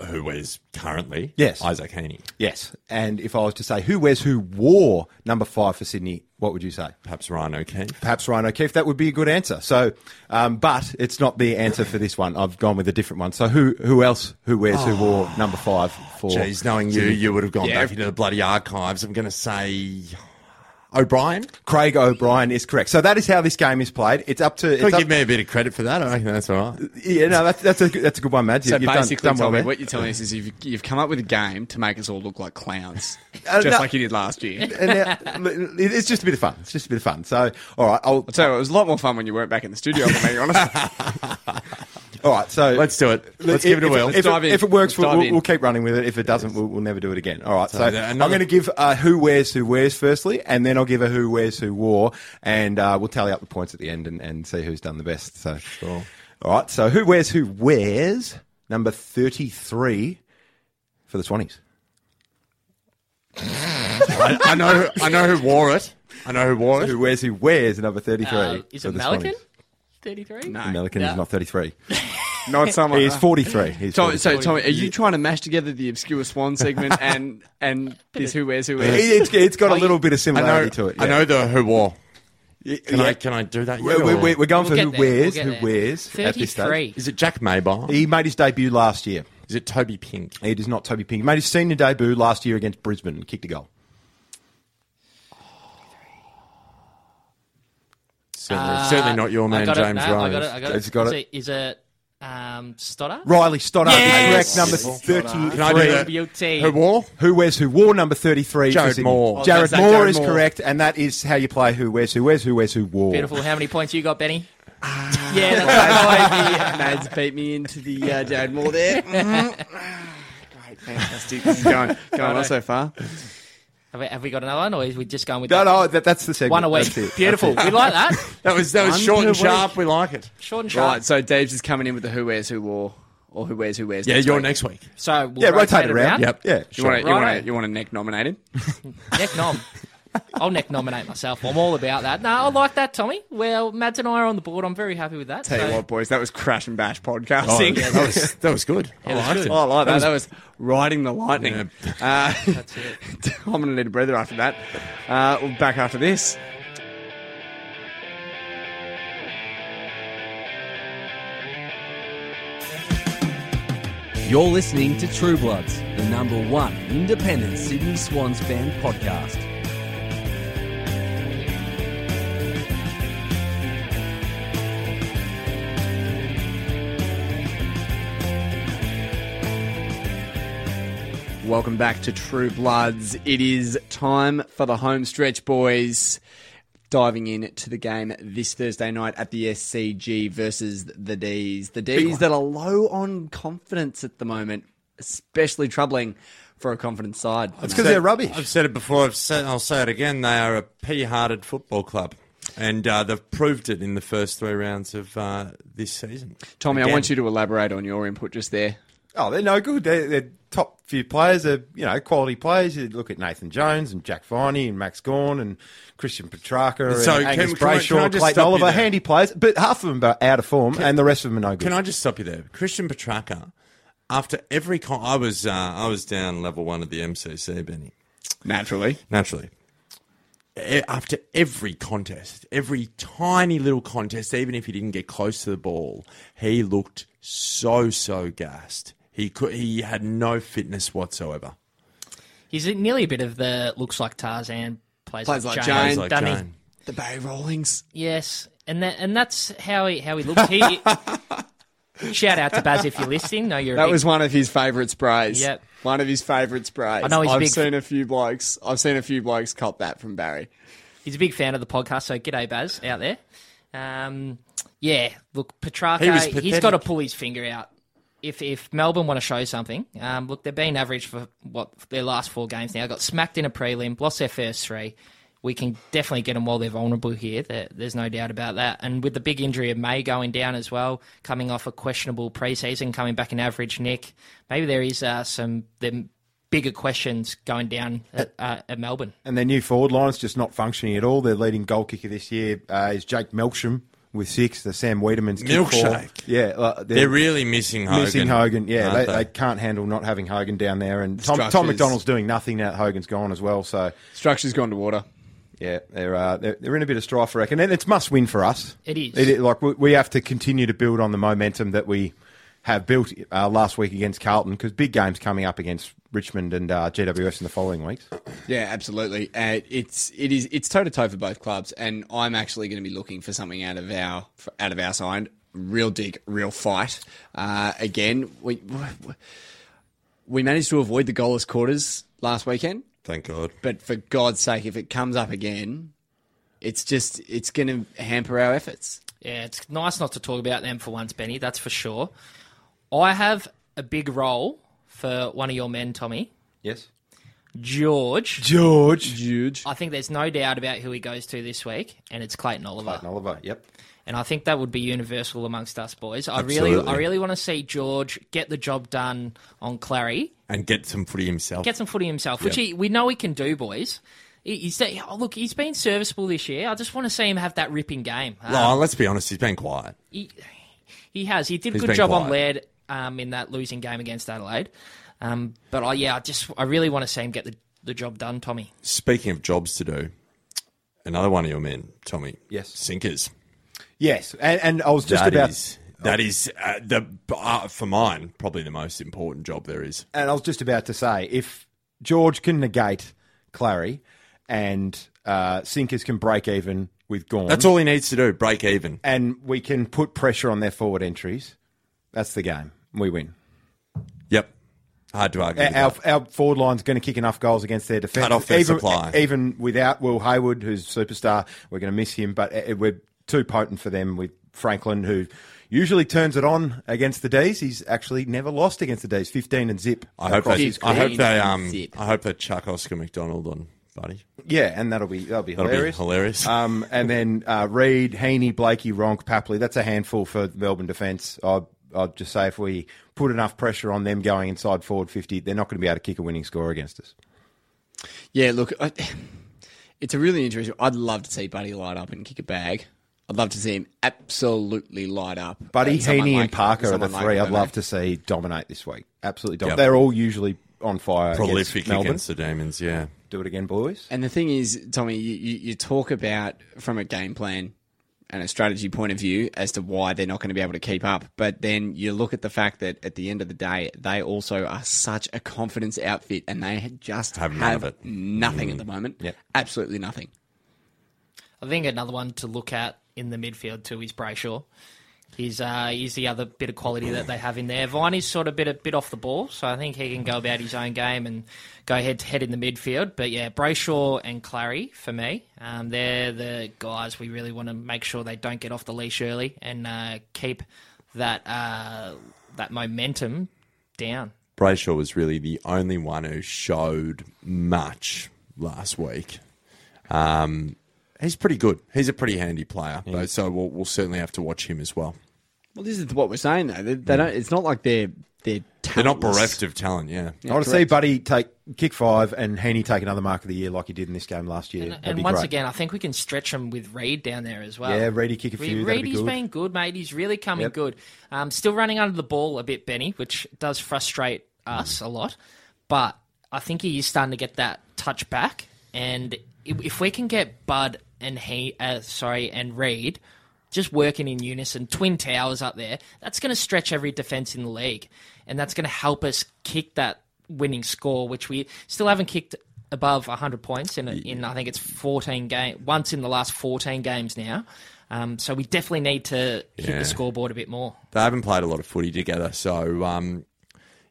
who wears currently? Yes. Isaac Heaney. yes. And if I was to say who wears who wore number five for Sydney, what would you say? Perhaps Ryan O'Keefe. Perhaps Ryan O'Keefe, that would be a good answer. So, um, but it's not the answer for this one. I've gone with a different one. So, who who else who wears who wore number five for? Jeez, knowing you, you would have gone Yeah. back into the bloody archives. I'm going to say O'Brien. Craig O'Brien is correct. So that is how this game is played. It's up to. It's up, give me a bit of credit for that. I reckon that's all right. yeah, no, that's that's a that's a good one, Mads. You- So You've done- basically, done, well Tommy, there. what you're telling us is you've, you've come up with a game to make us all look like clowns, Uh, just no. like you did last year. And now, it's just a bit of fun. It's just a bit of fun. So, all right, I'll, I'll tell you, what, it was a lot more fun when you weren't back in the studio. If I'm being honest. all right. So Let's do it. Let's give it a whirl. If, dive it, if it works, we'll, we'll, we'll keep running with it. If it doesn't, we'll, we'll never do it again. All right. So, there- I'm going to give uh, who wears who wears firstly, and then I'll give a who wears who wore, and uh, we'll tally up the points at the end and, and see who's done the best. So, Sure. all right. So, who wears who wears number thirty-three for the Swannies? I, I know. I know who wore it. I know who wore it. Who wears who wears number thirty-three? Uh, is for it the Melican? Swannies? 33? No. Melican No. is not thirty-three. Not someone. He's forty-three. He's Tommy, 43. so, Tommy, are you trying to mash together the obscure Swan segment and and this Who Wears Who Wears? It- it's, it's got a little bit of I know. similarity to it. I yeah. know the who wore. Can I can I do that? We're, yet, we're, or- we're going We'll for get who there, we'll wears, get who there. wears at this stage. 33. Is it Jack Maybar? He made his debut last year. Is it Toby Pink? It is not Toby Pink. He made his senior debut last year against Brisbane and kicked a goal. Certainly, Uh, certainly not your man, got it, James no, Rose. I got it. I got it. It's got is it. it. Is it um, Stoddard? Riley Stoddart Yes! is correct, number Beautiful. Can I do 33. that? Who wore? Who wears who wore number 33? for Jared Sydney. Moore. Jared I was Moore Jared is Moore. correct, and that is how you play who wears who wears who wears who wore. Beautiful. How many points you got, Benny? Ah. yeah, that's Mads beat me into the uh, Jared Moore there. Great, fantastic. This is going, going on so far. Have, we, have we got another one, or is we just going with No, that? no, that, that's the segment. one a week? That's it. Beautiful. We like that. That was that was One short and week. sharp. We like it. Short and sharp. Right, so Dave's just coming in with the who wears who wore, or who wears who wears. Yeah, next you're week. next week. So we'll Yeah, rotate it around. around. Yep. Yeah, You sure. want to you want Righto. to you want to neck nominated? Neck nom. I'll neck nominate myself. I'm all about that. No, I like that, Tommy. Well, Mads and I are on the board. I'm very happy with that. Tell so- you what, boys, that was crash and bash Oh, podcasting. that was that was good. I liked it. Oh, I like that. That was riding the lightning. Uh, That's it. I'm going to need a breather after that. Uh, we'll be back after this. You're listening to True Bloods, the number one independent Sydney Swans fan podcast. Welcome back to True Bloods. It is time for the home stretch, boys. Diving in to the game this Thursday night at the SCG versus the D's. The D's that are low on confidence at the moment, especially troubling for a confident side. It's because they're rubbish. I've said it before. I've said, I'll say it again. They are a pea-hearted football club, and uh, they've proved it in the first three rounds of uh, this season. Tommy, I want you to elaborate on your input just there. Oh, they're no good. They're, they're top few players. They're you know quality players. You look at Nathan Jones and Jack Viney and Max Gawn and Christian Petracca So and can- Angus can Brayshaw, can I just Clayton Oliver, handy players, but half of them are out of form and the rest of them are no good. Can I just stop you there? Christian Petracca, after every con- I was uh, I was down level one of the MCC, Benny. Naturally. Naturally. After every contest, every tiny little contest, even if he didn't get close to the ball, he looked so so gassed. He could, he had no fitness whatsoever. He's nearly a bit of the looks like Tarzan, plays, Plays like, like Jane, Jane. Plays like doesn't? Jane. The Bay Rollings. Yes, and that and that's how he how he looks. He, shout out to Baz if you're listening. No, you're That big- was one of his favourite sprays. Yep. One of his favourite sprays. I know he's a I've big- seen a few blokes. I've seen a few blokes cop that from Barry. he's a big fan of the podcast. So g'day Baz out there. Um, yeah, look, Petracca, He was he's got to pull his finger out. If if Melbourne want to show something, um, look, they've been average for what their last four games now. Got smacked in a prelim, lost their first three. We can definitely get them while they're vulnerable here. There, there's no doubt about that. And with the big injury of May going down as well, coming off a questionable preseason, coming back in average, Nick, maybe there is uh, some them bigger questions going down at, uh, at Melbourne. and their new forward line's just not functioning at all. Their leading goal kicker this year uh, is Jake Melksham with six. The Sam Weideman's kick Milkshake. four. Yeah, uh, They're really missing Hogan. missing Hogan. Yeah, they, aren't they can't handle not having Hogan down there. And Tom, Tom McDonald's doing nothing now that Hogan's gone as well. So Structure's gone to water. yeah, they're uh, they're, they're in a bit of strife, I reckon. And it's must win for us. It is. It, like we, we have to continue to build on the momentum that we have built uh, last week against Carlton because big games coming up against Richmond and uh, GWS in the following weeks. Yeah, absolutely. Uh, it's it is it's toe to toe for both clubs, and I'm actually going to be looking for something out of our out of our side. Real dig, real fight. Uh, again, we we managed to avoid the goalless quarters last weekend, Thank God. but for God's sake, if it comes up again, it's just it's going to hamper our efforts. Yeah, it's nice not to talk about them for once, Benny. That's for sure. I have a big role for one of your men, Tommy Yes, George. George. George. I think there's no doubt about who he goes to this week, and it's Clayton Oliver. Clayton Oliver. Yep. And I think that would be universal amongst us boys. I really, Absolutely. I really want to see George get the job done on Clary, And get some footy himself. get some footy himself, which Yeah. he, we know he can do, boys. He- He's oh, look, he's been serviceable this year. I just want to see him have that ripping game. Um, oh, let's be honest, he's been quiet. he, he has. He did a He's good been job on quiet. Laird um, in that losing game against Adelaide. Um, but I, yeah, I just I really want to see him get the, the job done, Tommy. Speaking of jobs to do, Another one of your men, Tommy. Yes. Sinkers. Yes, and, and I was just That about is- that is uh, the uh, for mine probably the most important job there is. and I was just about to say if George can negate Clary and uh, Sinkers can break even with Gawn, That's all he needs to do. Break even. and we can put pressure on their forward entries. That's the game. We win. Yep. Hard to argue. with Our, that. our forward line's going to kick enough goals against their defence. Cut off their even, supply. Even without Will Hayward, who's a superstar, we're going to miss him. But uh, we're too potent for them with Franklin, who usually turns it on against the D's. He's actually never lost against the D's. Fifteen and zip. I hope they. I hope they. Um. zip. I hope they chuck Oscar McDonald on, buddy. Yeah, and that'll be that'll be That'll hilarious. be hilarious. Um, and then uh, Reed, Heaney, Blakey, Ronk, Papley. That's a handful for Melbourne defence. I'd, I'd just say if we put enough pressure on them going inside forward fifty, they're not going to be able to kick a winning score against us. Yeah, look, I, it's a really interesting. I'd love to see Buddy light up and kick a bag. I'd love to see him absolutely light up. Buddy, And Heaney, like- and Parker are the someone like three I'd love to see dominate this week. Absolutely dominate. Yep. They're all usually on fire. Prolific against Melbourne. against the Demons. Yeah. Do it again, boys. And the thing is, Tommy, you, you, you talk about from a game plan and a strategy point of view as to why they're not going to be able to keep up. But then you look at the fact that at the end of the day, they also are such a confidence outfit and they just Have have, none of it. nothing at mm. the moment. Yep. Absolutely nothing. I think another one to look at in the midfield too is Brayshaw. He's uh, he's the other bit of quality that they have in there. Viney's sort of bit a bit off the ball, so I think he can go about his own game and go head to head in the midfield. But yeah, Brayshaw and Clary for me, um, they're the guys we really want to make sure they don't get off the leash early and uh, keep that uh, that momentum down. Brayshaw was really the only one who showed much last week. Um, he's pretty good. He's a pretty handy player, but so we'll, we'll certainly have to watch him as well. Well, this is what we're saying though. They, they don't. It's not like they're they're They're not talentless. bereft of talent, yeah. I want to see Buddy take kick five and Heaney take another mark of the year like he did in this game last year. And, That'd and be once great. again, I think we can stretch him with Reed down there as well. Yeah, Reedy kick a few, that'd be Reedy's good. been good, mate. He's really coming Yep. good. Um, still running under the ball a bit, Benny, which does frustrate us a lot. But I think he is starting to get that touch back. And if, if we can get Bud and he, uh, sorry, and Reed just working in unison, twin towers up there, that's going to stretch every defense in the league, and that's going to help us kick that winning score, which we still haven't kicked above 100 points in, in I think it's 14 game once in the last 14 games now. Um, so we definitely need to hit Yeah. the scoreboard a bit more. They haven't played a lot of footy together, so um,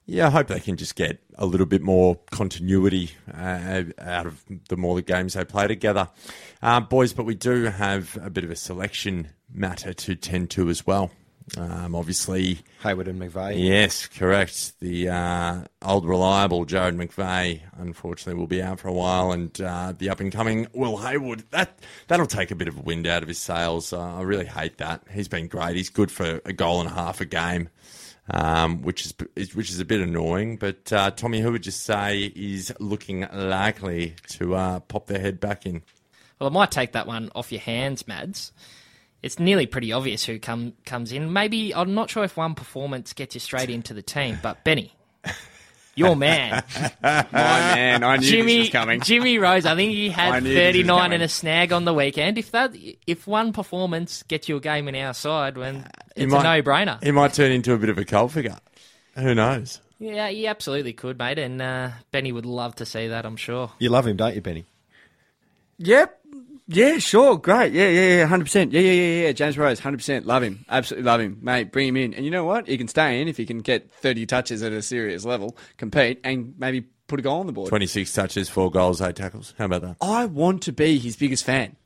yeah, I hope they can just get a little bit more continuity uh, out of the more the games they play together, uh, boys. But we do have a bit of a selection matter to tend to as well. Um, obviously, Hayward and McVeigh. Yes, correct. The uh, old reliable Jarrad McVeigh, unfortunately, will be out for a while, and uh, the up and coming Will Hayward that that'll take a bit of wind out of his sails. Uh, I really hate that. He's been great. He's good for a goal and a half a game, um, which is is- which is a bit annoying. But uh, Tommy, who would you say is looking likely to uh, pop their head back in? Well, I might take that one off your hands, Mads. It's nearly pretty obvious who come comes in. Maybe I'm not sure if one performance gets you straight into the team, but Benny, your man, My man, I knew this Jimmy was coming. Jimmy Rose. I think he had knew this was 39 and a snag on the weekend. If that, if one performance gets you a game in our side, when it's might- a no-brainer. He might turn into a bit of a cult figure. Who knows? Yeah, he absolutely could, mate. And uh, Benny would love to see that, I'm sure. You love him, don't you, Benny? Yep. Yeah, sure. Great. Yeah, yeah, yeah. 100%. Yeah, yeah, yeah, yeah. James Rose, 100%. Love him. Absolutely love him. Mate, bring him in. And you know what? He can stay in if he can get 30 touches at a serious level, compete, and maybe put a goal on the board. Twenty six touches, four goals, eight tackles. How about that? I want to be his biggest fan,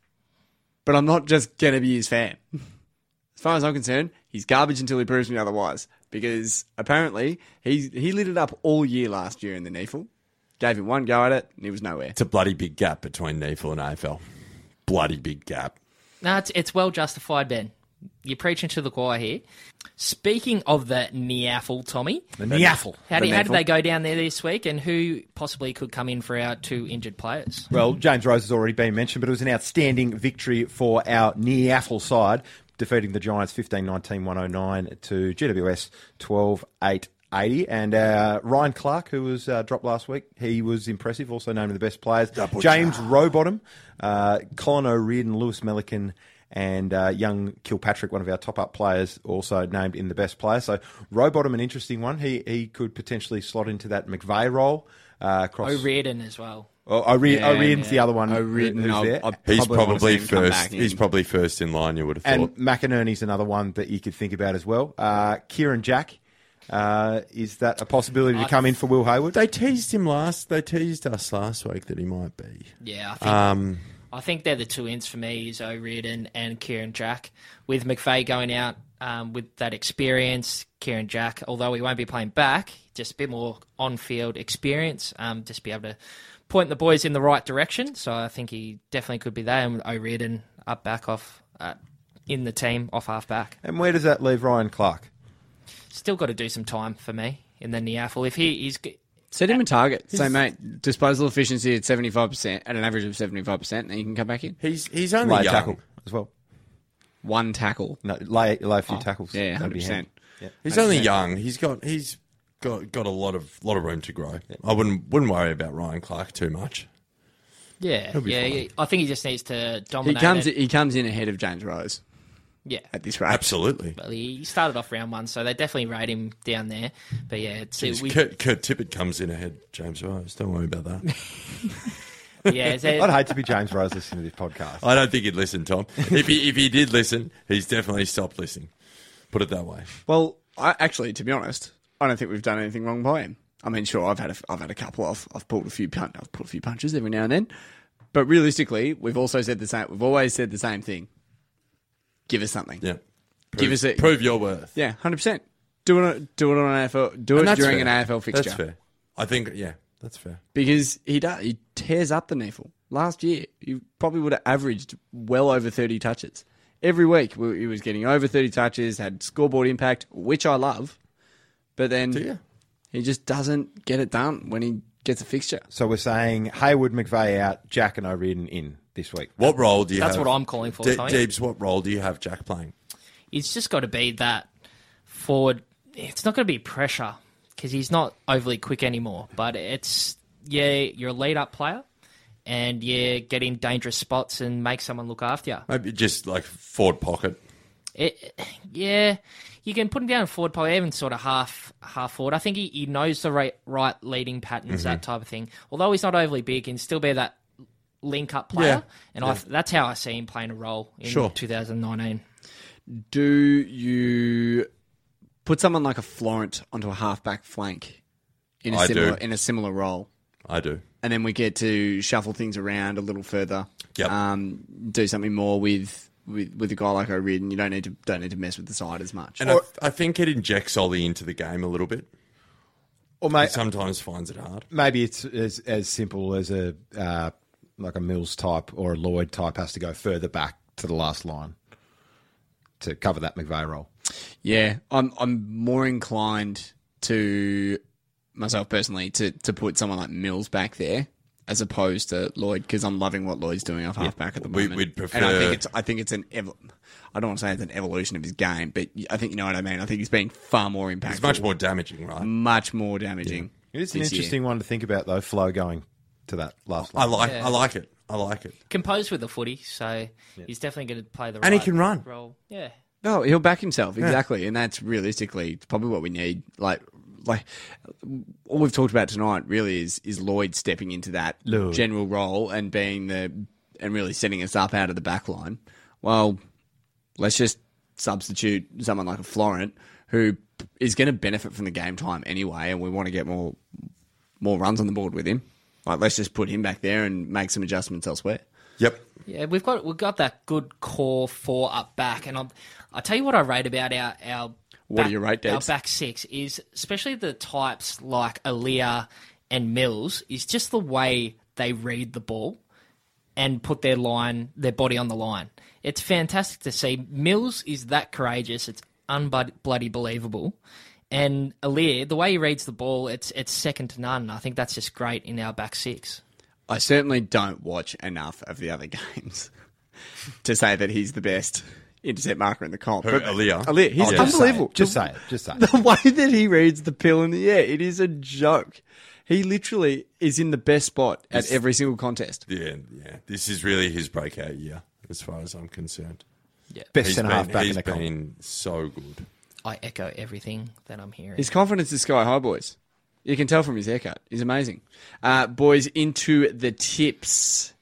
but I'm not just going to be his fan. As far as I'm concerned, he's garbage until he proves me otherwise. Because apparently he he lit it up all year last year in the NEAFL. Gave him one go at it, and he was nowhere. It's a bloody big gap between NEAFL and AFL. Bloody big gap. No, it's, it's well justified, Ben. You're preaching to the choir here. Speaking of the NEAFL, Tommy, The NEAFL. how, did, The how did they go down there this week, and who possibly could come in for our two injured players? Well, James Rose has already been mentioned, but it was an outstanding victory for our NEAFL side, defeating the Giants 15 19 109 to GWS 12 8 80. And uh, Ryan Clarke, who was uh, dropped last week, he was impressive, also named in the best players. James Rowbottom, uh, Colin O'Riordan, Lewis Melican, and uh, young Kilpatrick, one of our top up players, also named in the best player. So Rowbottom, an interesting one. He he could potentially slot into that McVeigh role. Uh, across, O'Riordan as well. Oh, O'Riordan, Yeah, O'Riordan's yeah. the other one. O'Riordan, who's there. I'll He's probably wanna probably see him come first. in. He's probably first in line. You would have thought. And. McInerney's another one that you could think about as well. Uh, Kieran Jack, uh, is that a possibility to come in for Will Hayward? They teased him last. They teased us last week that he might be. Yeah, I think Um, I think they're the two ends for me: is O'Riordan and Kieran Jack. With McVeigh going out um, with that experience, Kieran Jack, although he won't be playing back, just a bit more on-field experience, um, just be able to point the boys in the right direction. So I think he definitely could be there. And O'Riordan up back off uh, in the team off half back. And where does that leave Ryan Clarke? Still got to do some time for me in the NEAFL. If he is Set him a target. Say, mate, disposal efficiency at 75%, at an average of 75%, and you can come back in. he's he's only Lay a young. tackle as well. One tackle. No, lay, lay a few oh, tackles. Yeah, That'd be 100%. handy. He's only young. He's got he's got got a lot of lot of room to grow. I wouldn't wouldn't worry about Ryan Clarke too much. yeah, be yeah, fine. yeah, I think he just needs to He dominate. comes, it. he comes in ahead of James Rose yeah, at this rate. Absolutely. Well, he started off round one, so they definitely rate him down there. But yeah, it's, Jeez, we, Kurt, Kurt Tippett comes in ahead. James Rose. Don't worry about that. yeah, it's, I'd hate to be James Rose listening to this podcast. I don't think he'd listen, Tom. If he if he did listen, he's definitely stopped listening. Put it that way. Well, I, actually, to be honest, I don't think we've done anything wrong by him. I mean, sure, I've had a, I've had a couple of, I've pulled a few, pun- I've pulled a few punches every now and then, but realistically, we've also said the same. We've always said the same thing. Give us something. Yeah. Give us it. prove your worth. Yeah, hundred percent. Do it. Do it on an AFL. Do And it during fair. an AFL fixture. That's fair. I think yeah, that's fair. because he does. He tears up the NEAFL. Last year, he probably would have averaged well over thirty touches every week. we- He was getting over thirty touches, had scoreboard impact, which I love. But then Do you? he just doesn't get it done when he gets a fixture. So we're saying Hayward, McVeigh out, Jack and O'Riordan in this week. What role do you have? That's have? what I'm calling for, De- Tony. Deebs, what role do you have Jack playing? It's just got to be that forward. It's not going to be pressure because he's not overly quick anymore. But it's yeah, you're a lead up player, and yeah, get in dangerous spots and make someone look after you. Maybe just like forward pocket. It, yeah, you can put him down forward, probably even sort of half half forward. I think he, he knows the right, right leading patterns, that mm-hmm. type of thing. Although he's not overly big, he can still be that link up player, Yeah. and I, that's how I see him playing a role in Sure. 2019. Do you put someone like a Florent onto a halfback flank in a I do. similar in a similar role? I do. and then we get to shuffle things around a little further. Yep. Um, do something more with, with with a guy like O'Riordan. You don't need to don't need to mess with the side as much. And I, I think it injects Ollie into the game a little bit. Or He may, sometimes finds it hard. maybe it's as, as simple as a uh, like a Mills type or a Lloyd type has to go further back to the last line to cover that McVeigh role. yeah, I'm I'm more inclined to myself personally to to put someone like Mills back there as opposed to Lloyd because I'm loving what Lloyd's doing off halfback at the moment. we'd and I think it's I think it's an ev- I don't want to say it's an evolution of his game, but I think you know what I mean. I think he's being far more impactful, It's much more damaging, right? much more damaging. It is an this year. interesting one to think about though. Flow going to that last I line. like. Yeah. I like it. I like it. Composed with the footy, so he's definitely going to play the role. And he can run. role. Yeah. No, he'll back himself exactly, and that's realistically probably what we need. Like, like all we've talked about tonight really is is Lloyd stepping into that Lloyd. general role and being the and really setting us up out of the back line. Well, let's just substitute someone like a Florent who is going to benefit from the game time anyway, and we want to get more more runs on the board with him. Like, let's just put him back there and make some adjustments elsewhere. Yep. Yeah, we've got we've got that good core four up back, and I'm, I tell you what I rate about our our What back, do you rate, our back six is especially the types like Aliir and Mills is just the way they read the ball and put their line their body on the line. It's fantastic to see. Mills is that courageous. It's unbloody believable. And Aliir, the way he reads the ball, it's it's second to none. I think that's just great in our back six. I certainly don't watch enough of the other games to say that he's the best. intercept marker in the comp. Who, Aliir? Aliir, he's Oh, Just say unbelievable. Just The- say it. Just say it. The way that he reads the pill in the air, it is a joke. He literally is in the best spot at This- every single contest. Yeah, yeah. This is really his breakout year, as far as I'm concerned. Yeah, Best He's centre been, half back he's in the comp. He's been so good. I echo everything that I'm hearing. His confidence is sky high, boys. You can tell from his haircut. He's amazing. Uh, boys, into the tips.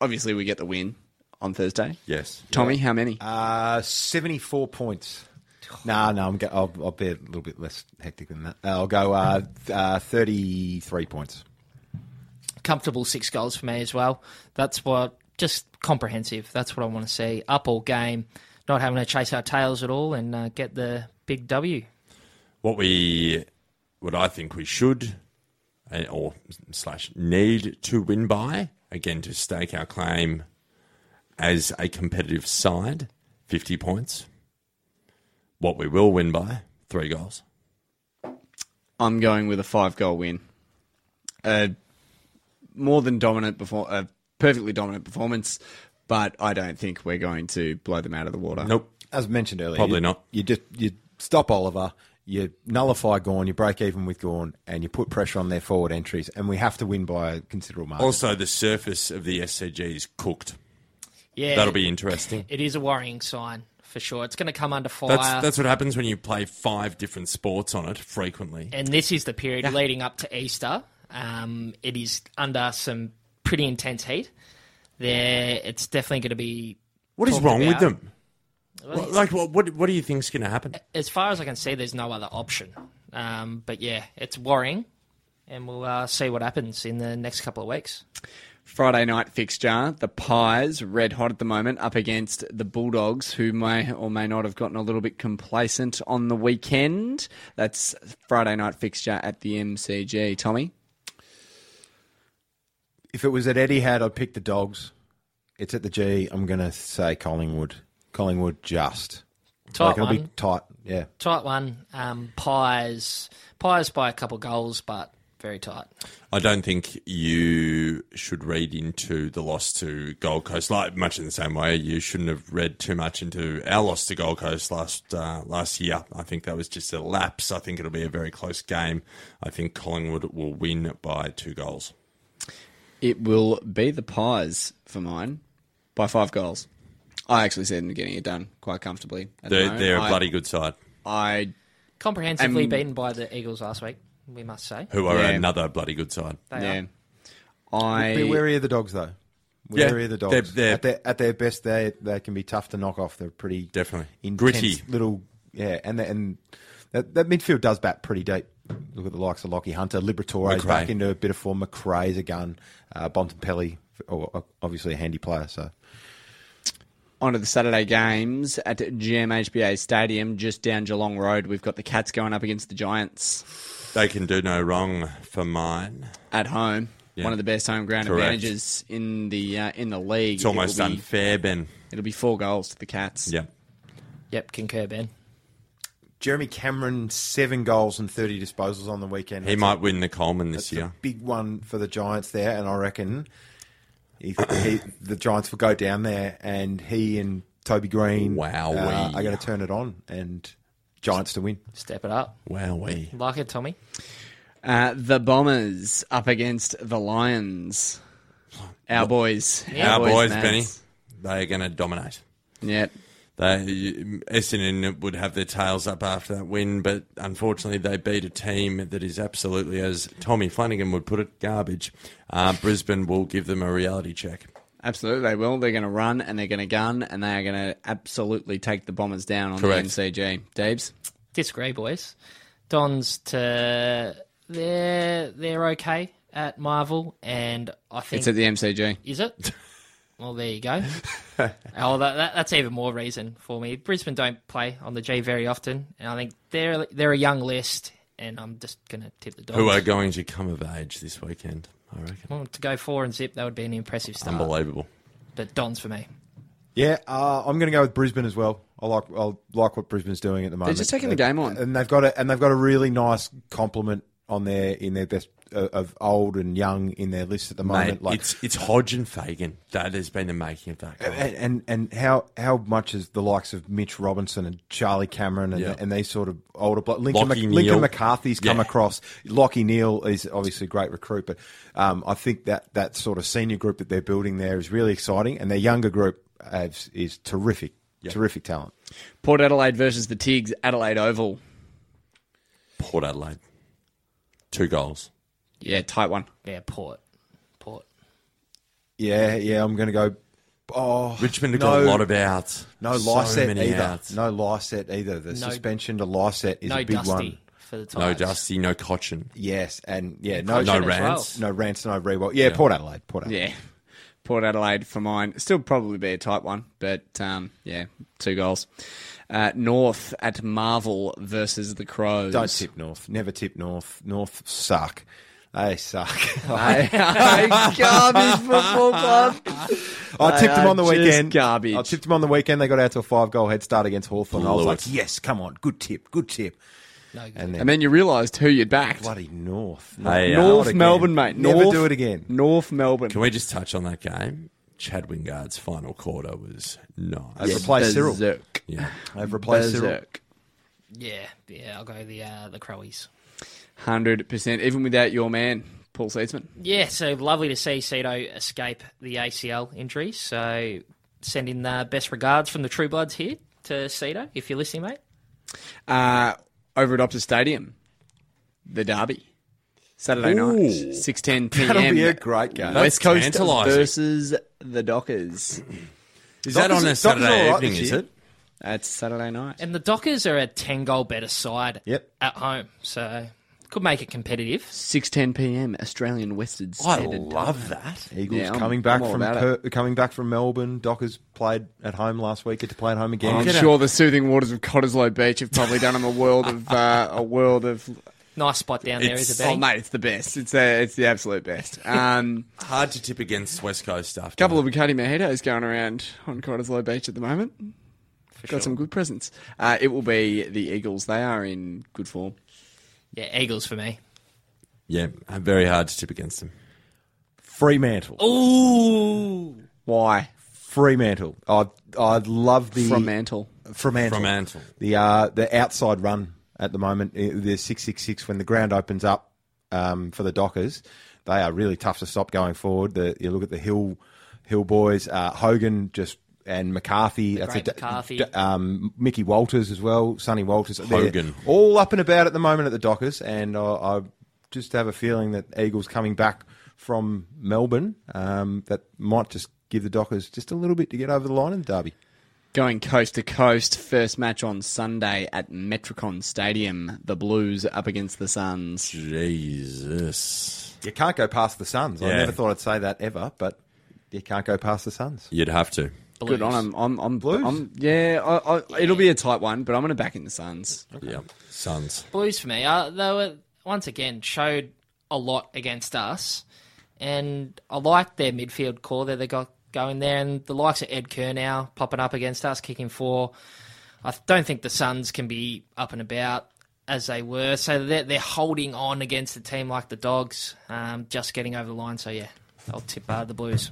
Obviously, we get the win on Thursday. Yes. Tommy, how many? Uh, 74 points. No, no, I'm go- I'll, I'll be a little bit less hectic than that. I'll go uh, uh, 33 points. comfortable six goals for me as well. That's what just comprehensive. That's what I want to see. Up all game, not having to chase our tails at all, and uh, get the big W. what we what I think we should uh, or slash need to win by again to stake our claim as a competitive side, fifty points. What we will win by three goals. I'm going with a five goal win. A more than dominant before, a perfectly dominant performance, but I don't think we're going to blow them out of the water. Nope. As mentioned earlier, Probably you- not. You just you stop Oliver, you nullify Gorn, you break even with Gorn, and you put pressure on their forward entries, and we have to win by a considerable margin. Also, the surface of the SCG is cooked. Yeah, That'll be interesting. It is a worrying sign for sure. It's going to come under fire. That's that's what happens when you play five different sports on it frequently. and this is the period leading up to Easter. Um, it is under some pretty intense heat. There, it's definitely going to be. What is talked wrong with them? What- like, what, what what do you think is going to happen? As far as I can see, there's no other option. Um, but yeah, it's worrying, and we'll uh, see what happens in the next couple of weeks. Friday night fixture, the Pies, red hot at the moment, up against the Bulldogs, who may or may not have gotten a little bit complacent on the weekend. That's Friday night fixture at the MCG. Tommy? If it was at Etihad, I'd pick the Dogs. It's at the G. I'm going to say Collingwood. Collingwood just. Tight Like, it'll be one. tight. Yeah. Tight one. Um, pies, pies by a couple goals, but very tight. I don't think you should read into the loss to Gold Coast like much in the same way you shouldn't have read too much into our loss to Gold Coast last uh, last year. I think that was just a lapse. I think it'll be a very close game. I think Collingwood will win by two goals. It will be the Pies for mine by five goals. I actually see them getting it done quite comfortably. at the They're, moment. they're a I- bloody good side. I Comprehensively Um, beaten by the Eagles last week, we must say. Who are Yeah. another bloody good side. They yeah. are. I Be wary of the Dogs, though. Yeah, Wary of the they're- Dogs. they're- at, their, at their best, they they can be tough to knock off. They're pretty Definitely. intense Gritty. little yeah, and the, and that, that midfield does bat pretty deep. Look at the likes of Lachie Hunter, Liberatore McRae. back into a bit of form. McRae's a gun. Uh, Bontempelli, or, obviously a handy player. So onto the Saturday games at GMHBA Stadium, just down Geelong Road. We've got the Cats going up against the Giants They can do no wrong for mine. at home. Yeah. One of the best home ground Correct. advantages in the uh, in the league. It's almost it'll be, unfair, Ben. It'll be four goals to the Cats. Yeah. Yep, concur, Ben. Jeremy Cameron, seven goals and thirty disposals on the weekend. He That's might win the Coleman this That's year. a big one for the Giants there, and I reckon he, he, the Giants will go down there, and he and Toby Greene Wowee. uh, are going to turn it on, and Giants to win. Step it up. Wowee. Like it, Tommy. Uh, the Bombers up against the Lions. Our boys. Our boys, Mads. Benny, they are going to dominate. Yeah. They Essendon would have their tails up after that win, but unfortunately they beat a team that is absolutely, as Tommy Flanagan would put it, garbage. Uh, Brisbane will give them a reality check. Absolutely, they will. They're going to run and they're going to gun and they are going to absolutely take the Bombers down on Correct. the MCG. Debs? Disagree, boys. Dons to they're they're okay at Marvel, and I think It's at the MCG. is it. Well, there you go. oh, that, that, that's even more reason for me. Brisbane don't play on the G very often, and I think they're they're a young list, and I'm just going to tip the Dons. Who are going to come of age this weekend, I reckon. Well, to go four and zip, that would be an impressive start. Unbelievable. But Dons for me. Yeah, uh, I'm going to go with Brisbane as well. I like I like what Brisbane's doing at the moment. They're just taking the game on. and they've got a and they've got a really nice complement on their in their best uh, of old and young in their list at the Mate, moment. like it's it's Hodge and Fagan that has been the making of that. Guy. and, and and how how much is the likes of Mitch Robinson and Charlie Cameron and, Yeah. and these sort of older blo- Lincoln, Lachie Mc, Lincoln McCarthy's come Yeah. across. Lachie Neale is obviously a great recruit, but um, I think that that sort of senior group that they're building there is really exciting, and their younger group has, is terrific, terrific talent. Port Adelaide versus the Tigs, Adelaide Oval. Port Adelaide, two goals. Yeah, tight one. Yeah, Port. Port. Yeah, yeah, I'm going to go. Oh, Richmond have no, got a lot of outs. no So Lyset many either. outs. No Lyset either. The No- suspension to Lyset is no a big Dusty one. for the No Tigers. Dusty, no Cotchin. Yes, and yeah, no, Cotchin no as well. Rance. no Rance, no Rewell. Yeah, Port Adelaide, Port Adelaide. Yeah. Port Adelaide for mine. Still probably be a tight one, but um, yeah, two goals. Uh, North at Marvel versus the Crows. Don't tip North. Never tip North. North suck. They suck. Hey, hey, garbage football club. I tipped them on the weekend. garbage. I tipped them on the weekend. They got out to a five goal head start against Hawthorn. I was like, yes, come on, good tip, good tip. No. And then, And then you realised who you'd backed. bloody North. Hey, uh, North. Melbourne, mate. Never do it again. North Melbourne. Can we just touch on that game? Chad Wingard's final quarter was nice. They've replaced Cyril. Berserk. Yeah. They've replaced Cyril. Berserk. Yeah, yeah, I'll go the uh, the Crowies. 100%, even without your man, Paul Seedsman. Yeah, so lovely to see Cedo escape the ACL injury. So sending the best regards from the True Bloods here to Cedo, if you're listening, mate. Uh, over at Optus Stadium, the Derby. Saturday night, 6.10 p.m. That'll be a great game. West Coast tantalising. versus the Dockers. Is that on a Dockers- Dockers Saturday all right evening, is it? That's Saturday night. And the Dockers are a 10 goal better side Yep. at home. So could make it competitive. 6:10 p.m. Australian Western I Standard. love that. Eagles Yeah, I'm- coming back I'm all from about per, coming back from Melbourne. Dockers played at home last week. Get to play at home again. I'm Get sure the soothing waters of Cottesloe Beach have probably done them a world of uh, a world of. Nice spot down there, It's- Isabel. Oh mate, it's the best. It's the it's the absolute best. Um, Hard to tip against West Coast stuff. A couple of Bugatti mojitos going around on Cottesloe Beach at the moment. Got some good presents. Uh, it will be the Eagles. They are in good form. Yeah, Eagles for me. Yeah, very hard to tip against them. Fremantle. Ooh. Why? Fremantle. I I love the From Mantle. Fremantle. Fremantle. The uh, the outside run at the moment. uh, The six six six when the ground opens up um, for the Dockers, they are really tough to stop going forward. The, you look at the Hill Hill boys, uh, Hogan just and McCarthy. that's great a, McCarthy. d- um, Mickey Walters as well. Sonny Walters. They're Hogan. all up and about at the moment at the Dockers, and I, I just have a feeling that Eagles coming back from Melbourne um, that might just give the Dockers just a little bit to get over the line in the derby. Going coast to coast, first match on Sunday at Metricon Stadium. The Blues up against the Suns. Jesus. You can't go past the Suns. I never thought I'd say that ever, but you can't go past the Suns. You'd have to. Good on them. I'm, I'm, Blues? I'm, yeah, I, I, it'll be a tight one, but I'm going to back in the Suns. Yeah. Suns. Blues for me. Uh, they were once again showed a lot against us, and I like their midfield core that they got going there, and the likes of Ed Kerr now popping up against us, kicking four. I don't think the Suns can be up and about as they were, so they're, they're holding on against a team like the Dogs, um, just getting over the line. So yeah, I'll tip uh, the Blues.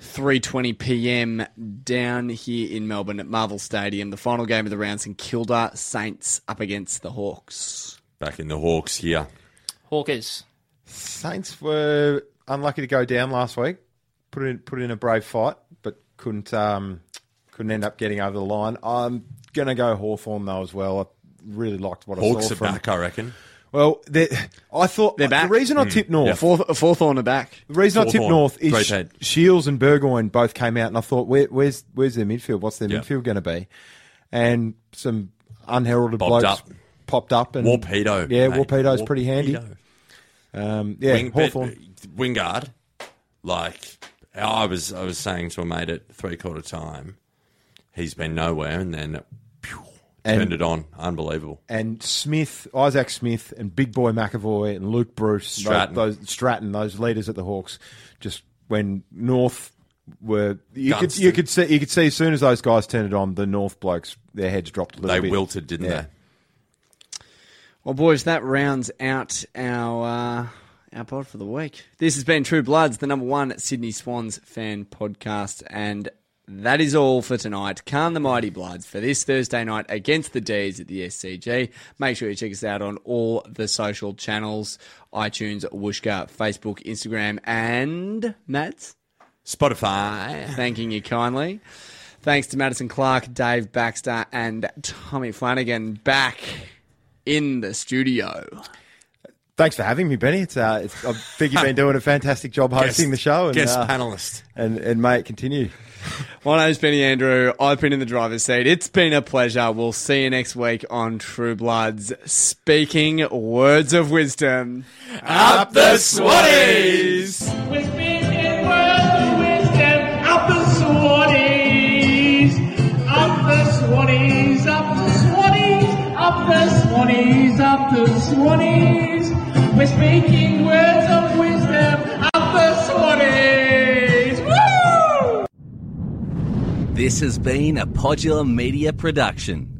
3:20 p.m. down here in Melbourne at Marvel Stadium. The final game of the round: St Kilda Saints up against the Hawks. Back in the Hawks here. Hawkers. Saints were unlucky to go down last week. Put in put in a brave fight, but couldn't um, couldn't end up getting over the line. I'm gonna go Hawthorn though as well. I really liked what I Hawks saw are from. back, I reckon. Well, I thought They're back. the reason I tipped North. Fourth, fourth on the back. The reason I tipped North is Great Sh- Shields and Burgoyne both came out, and I thought, Where, where's where's their midfield? What's their Yeah. midfield going to be? And some unheralded Popped blokes up. popped up, and Warpedo. Yeah, mate. Warpedo's pretty handy. Warpedo. Um, yeah, Wing, but Hawthorn. Wingard, like I was, I was saying to a mate at three quarter time, he's been nowhere, and then phew, And- turned it on. Unbelievable. and Smith, Isaac Smith, and Big Boy McEvoy and Luke Breust, Stratton. those, those Stratton, those leaders at the Hawks, just when North were you could Gunston. you could see you could see as soon as those guys turned it on, the North blokes their heads dropped a little bit. They bit. wilted, didn't Yeah. they? Well, boys, that rounds out our uh, our pod for the week. This has been True Bloods, the number one Sydney Swans fan podcast, and that is all for tonight. Calm the Mighty Bloods for this Thursday night against the D's at the SCG. Make sure you check us out on all the social channels iTunes, Whooshkaa, Facebook, Instagram, and Matt's Spotify. Thanking you kindly. Thanks to Madison Clark, Dave Baxter, and Tommy Flanagan back in the studio. Thanks for having me, Benny. It's, uh, it's I think you've been doing a fantastic job hosting the show, and, guest uh, panelist. and and may it continue. My name's Benny Andrew. I've been in the driver's seat. It's been a pleasure. We'll see you next week on True Bloods. Speaking words of wisdom. Up the Swatties! We're speaking words of wisdom up the Swannies, up the Swannies, up the Swannies, up the Swannies, up the Swannies. We're speaking words of wisdom up the Swannies. Woo! This has been a Podular Media production.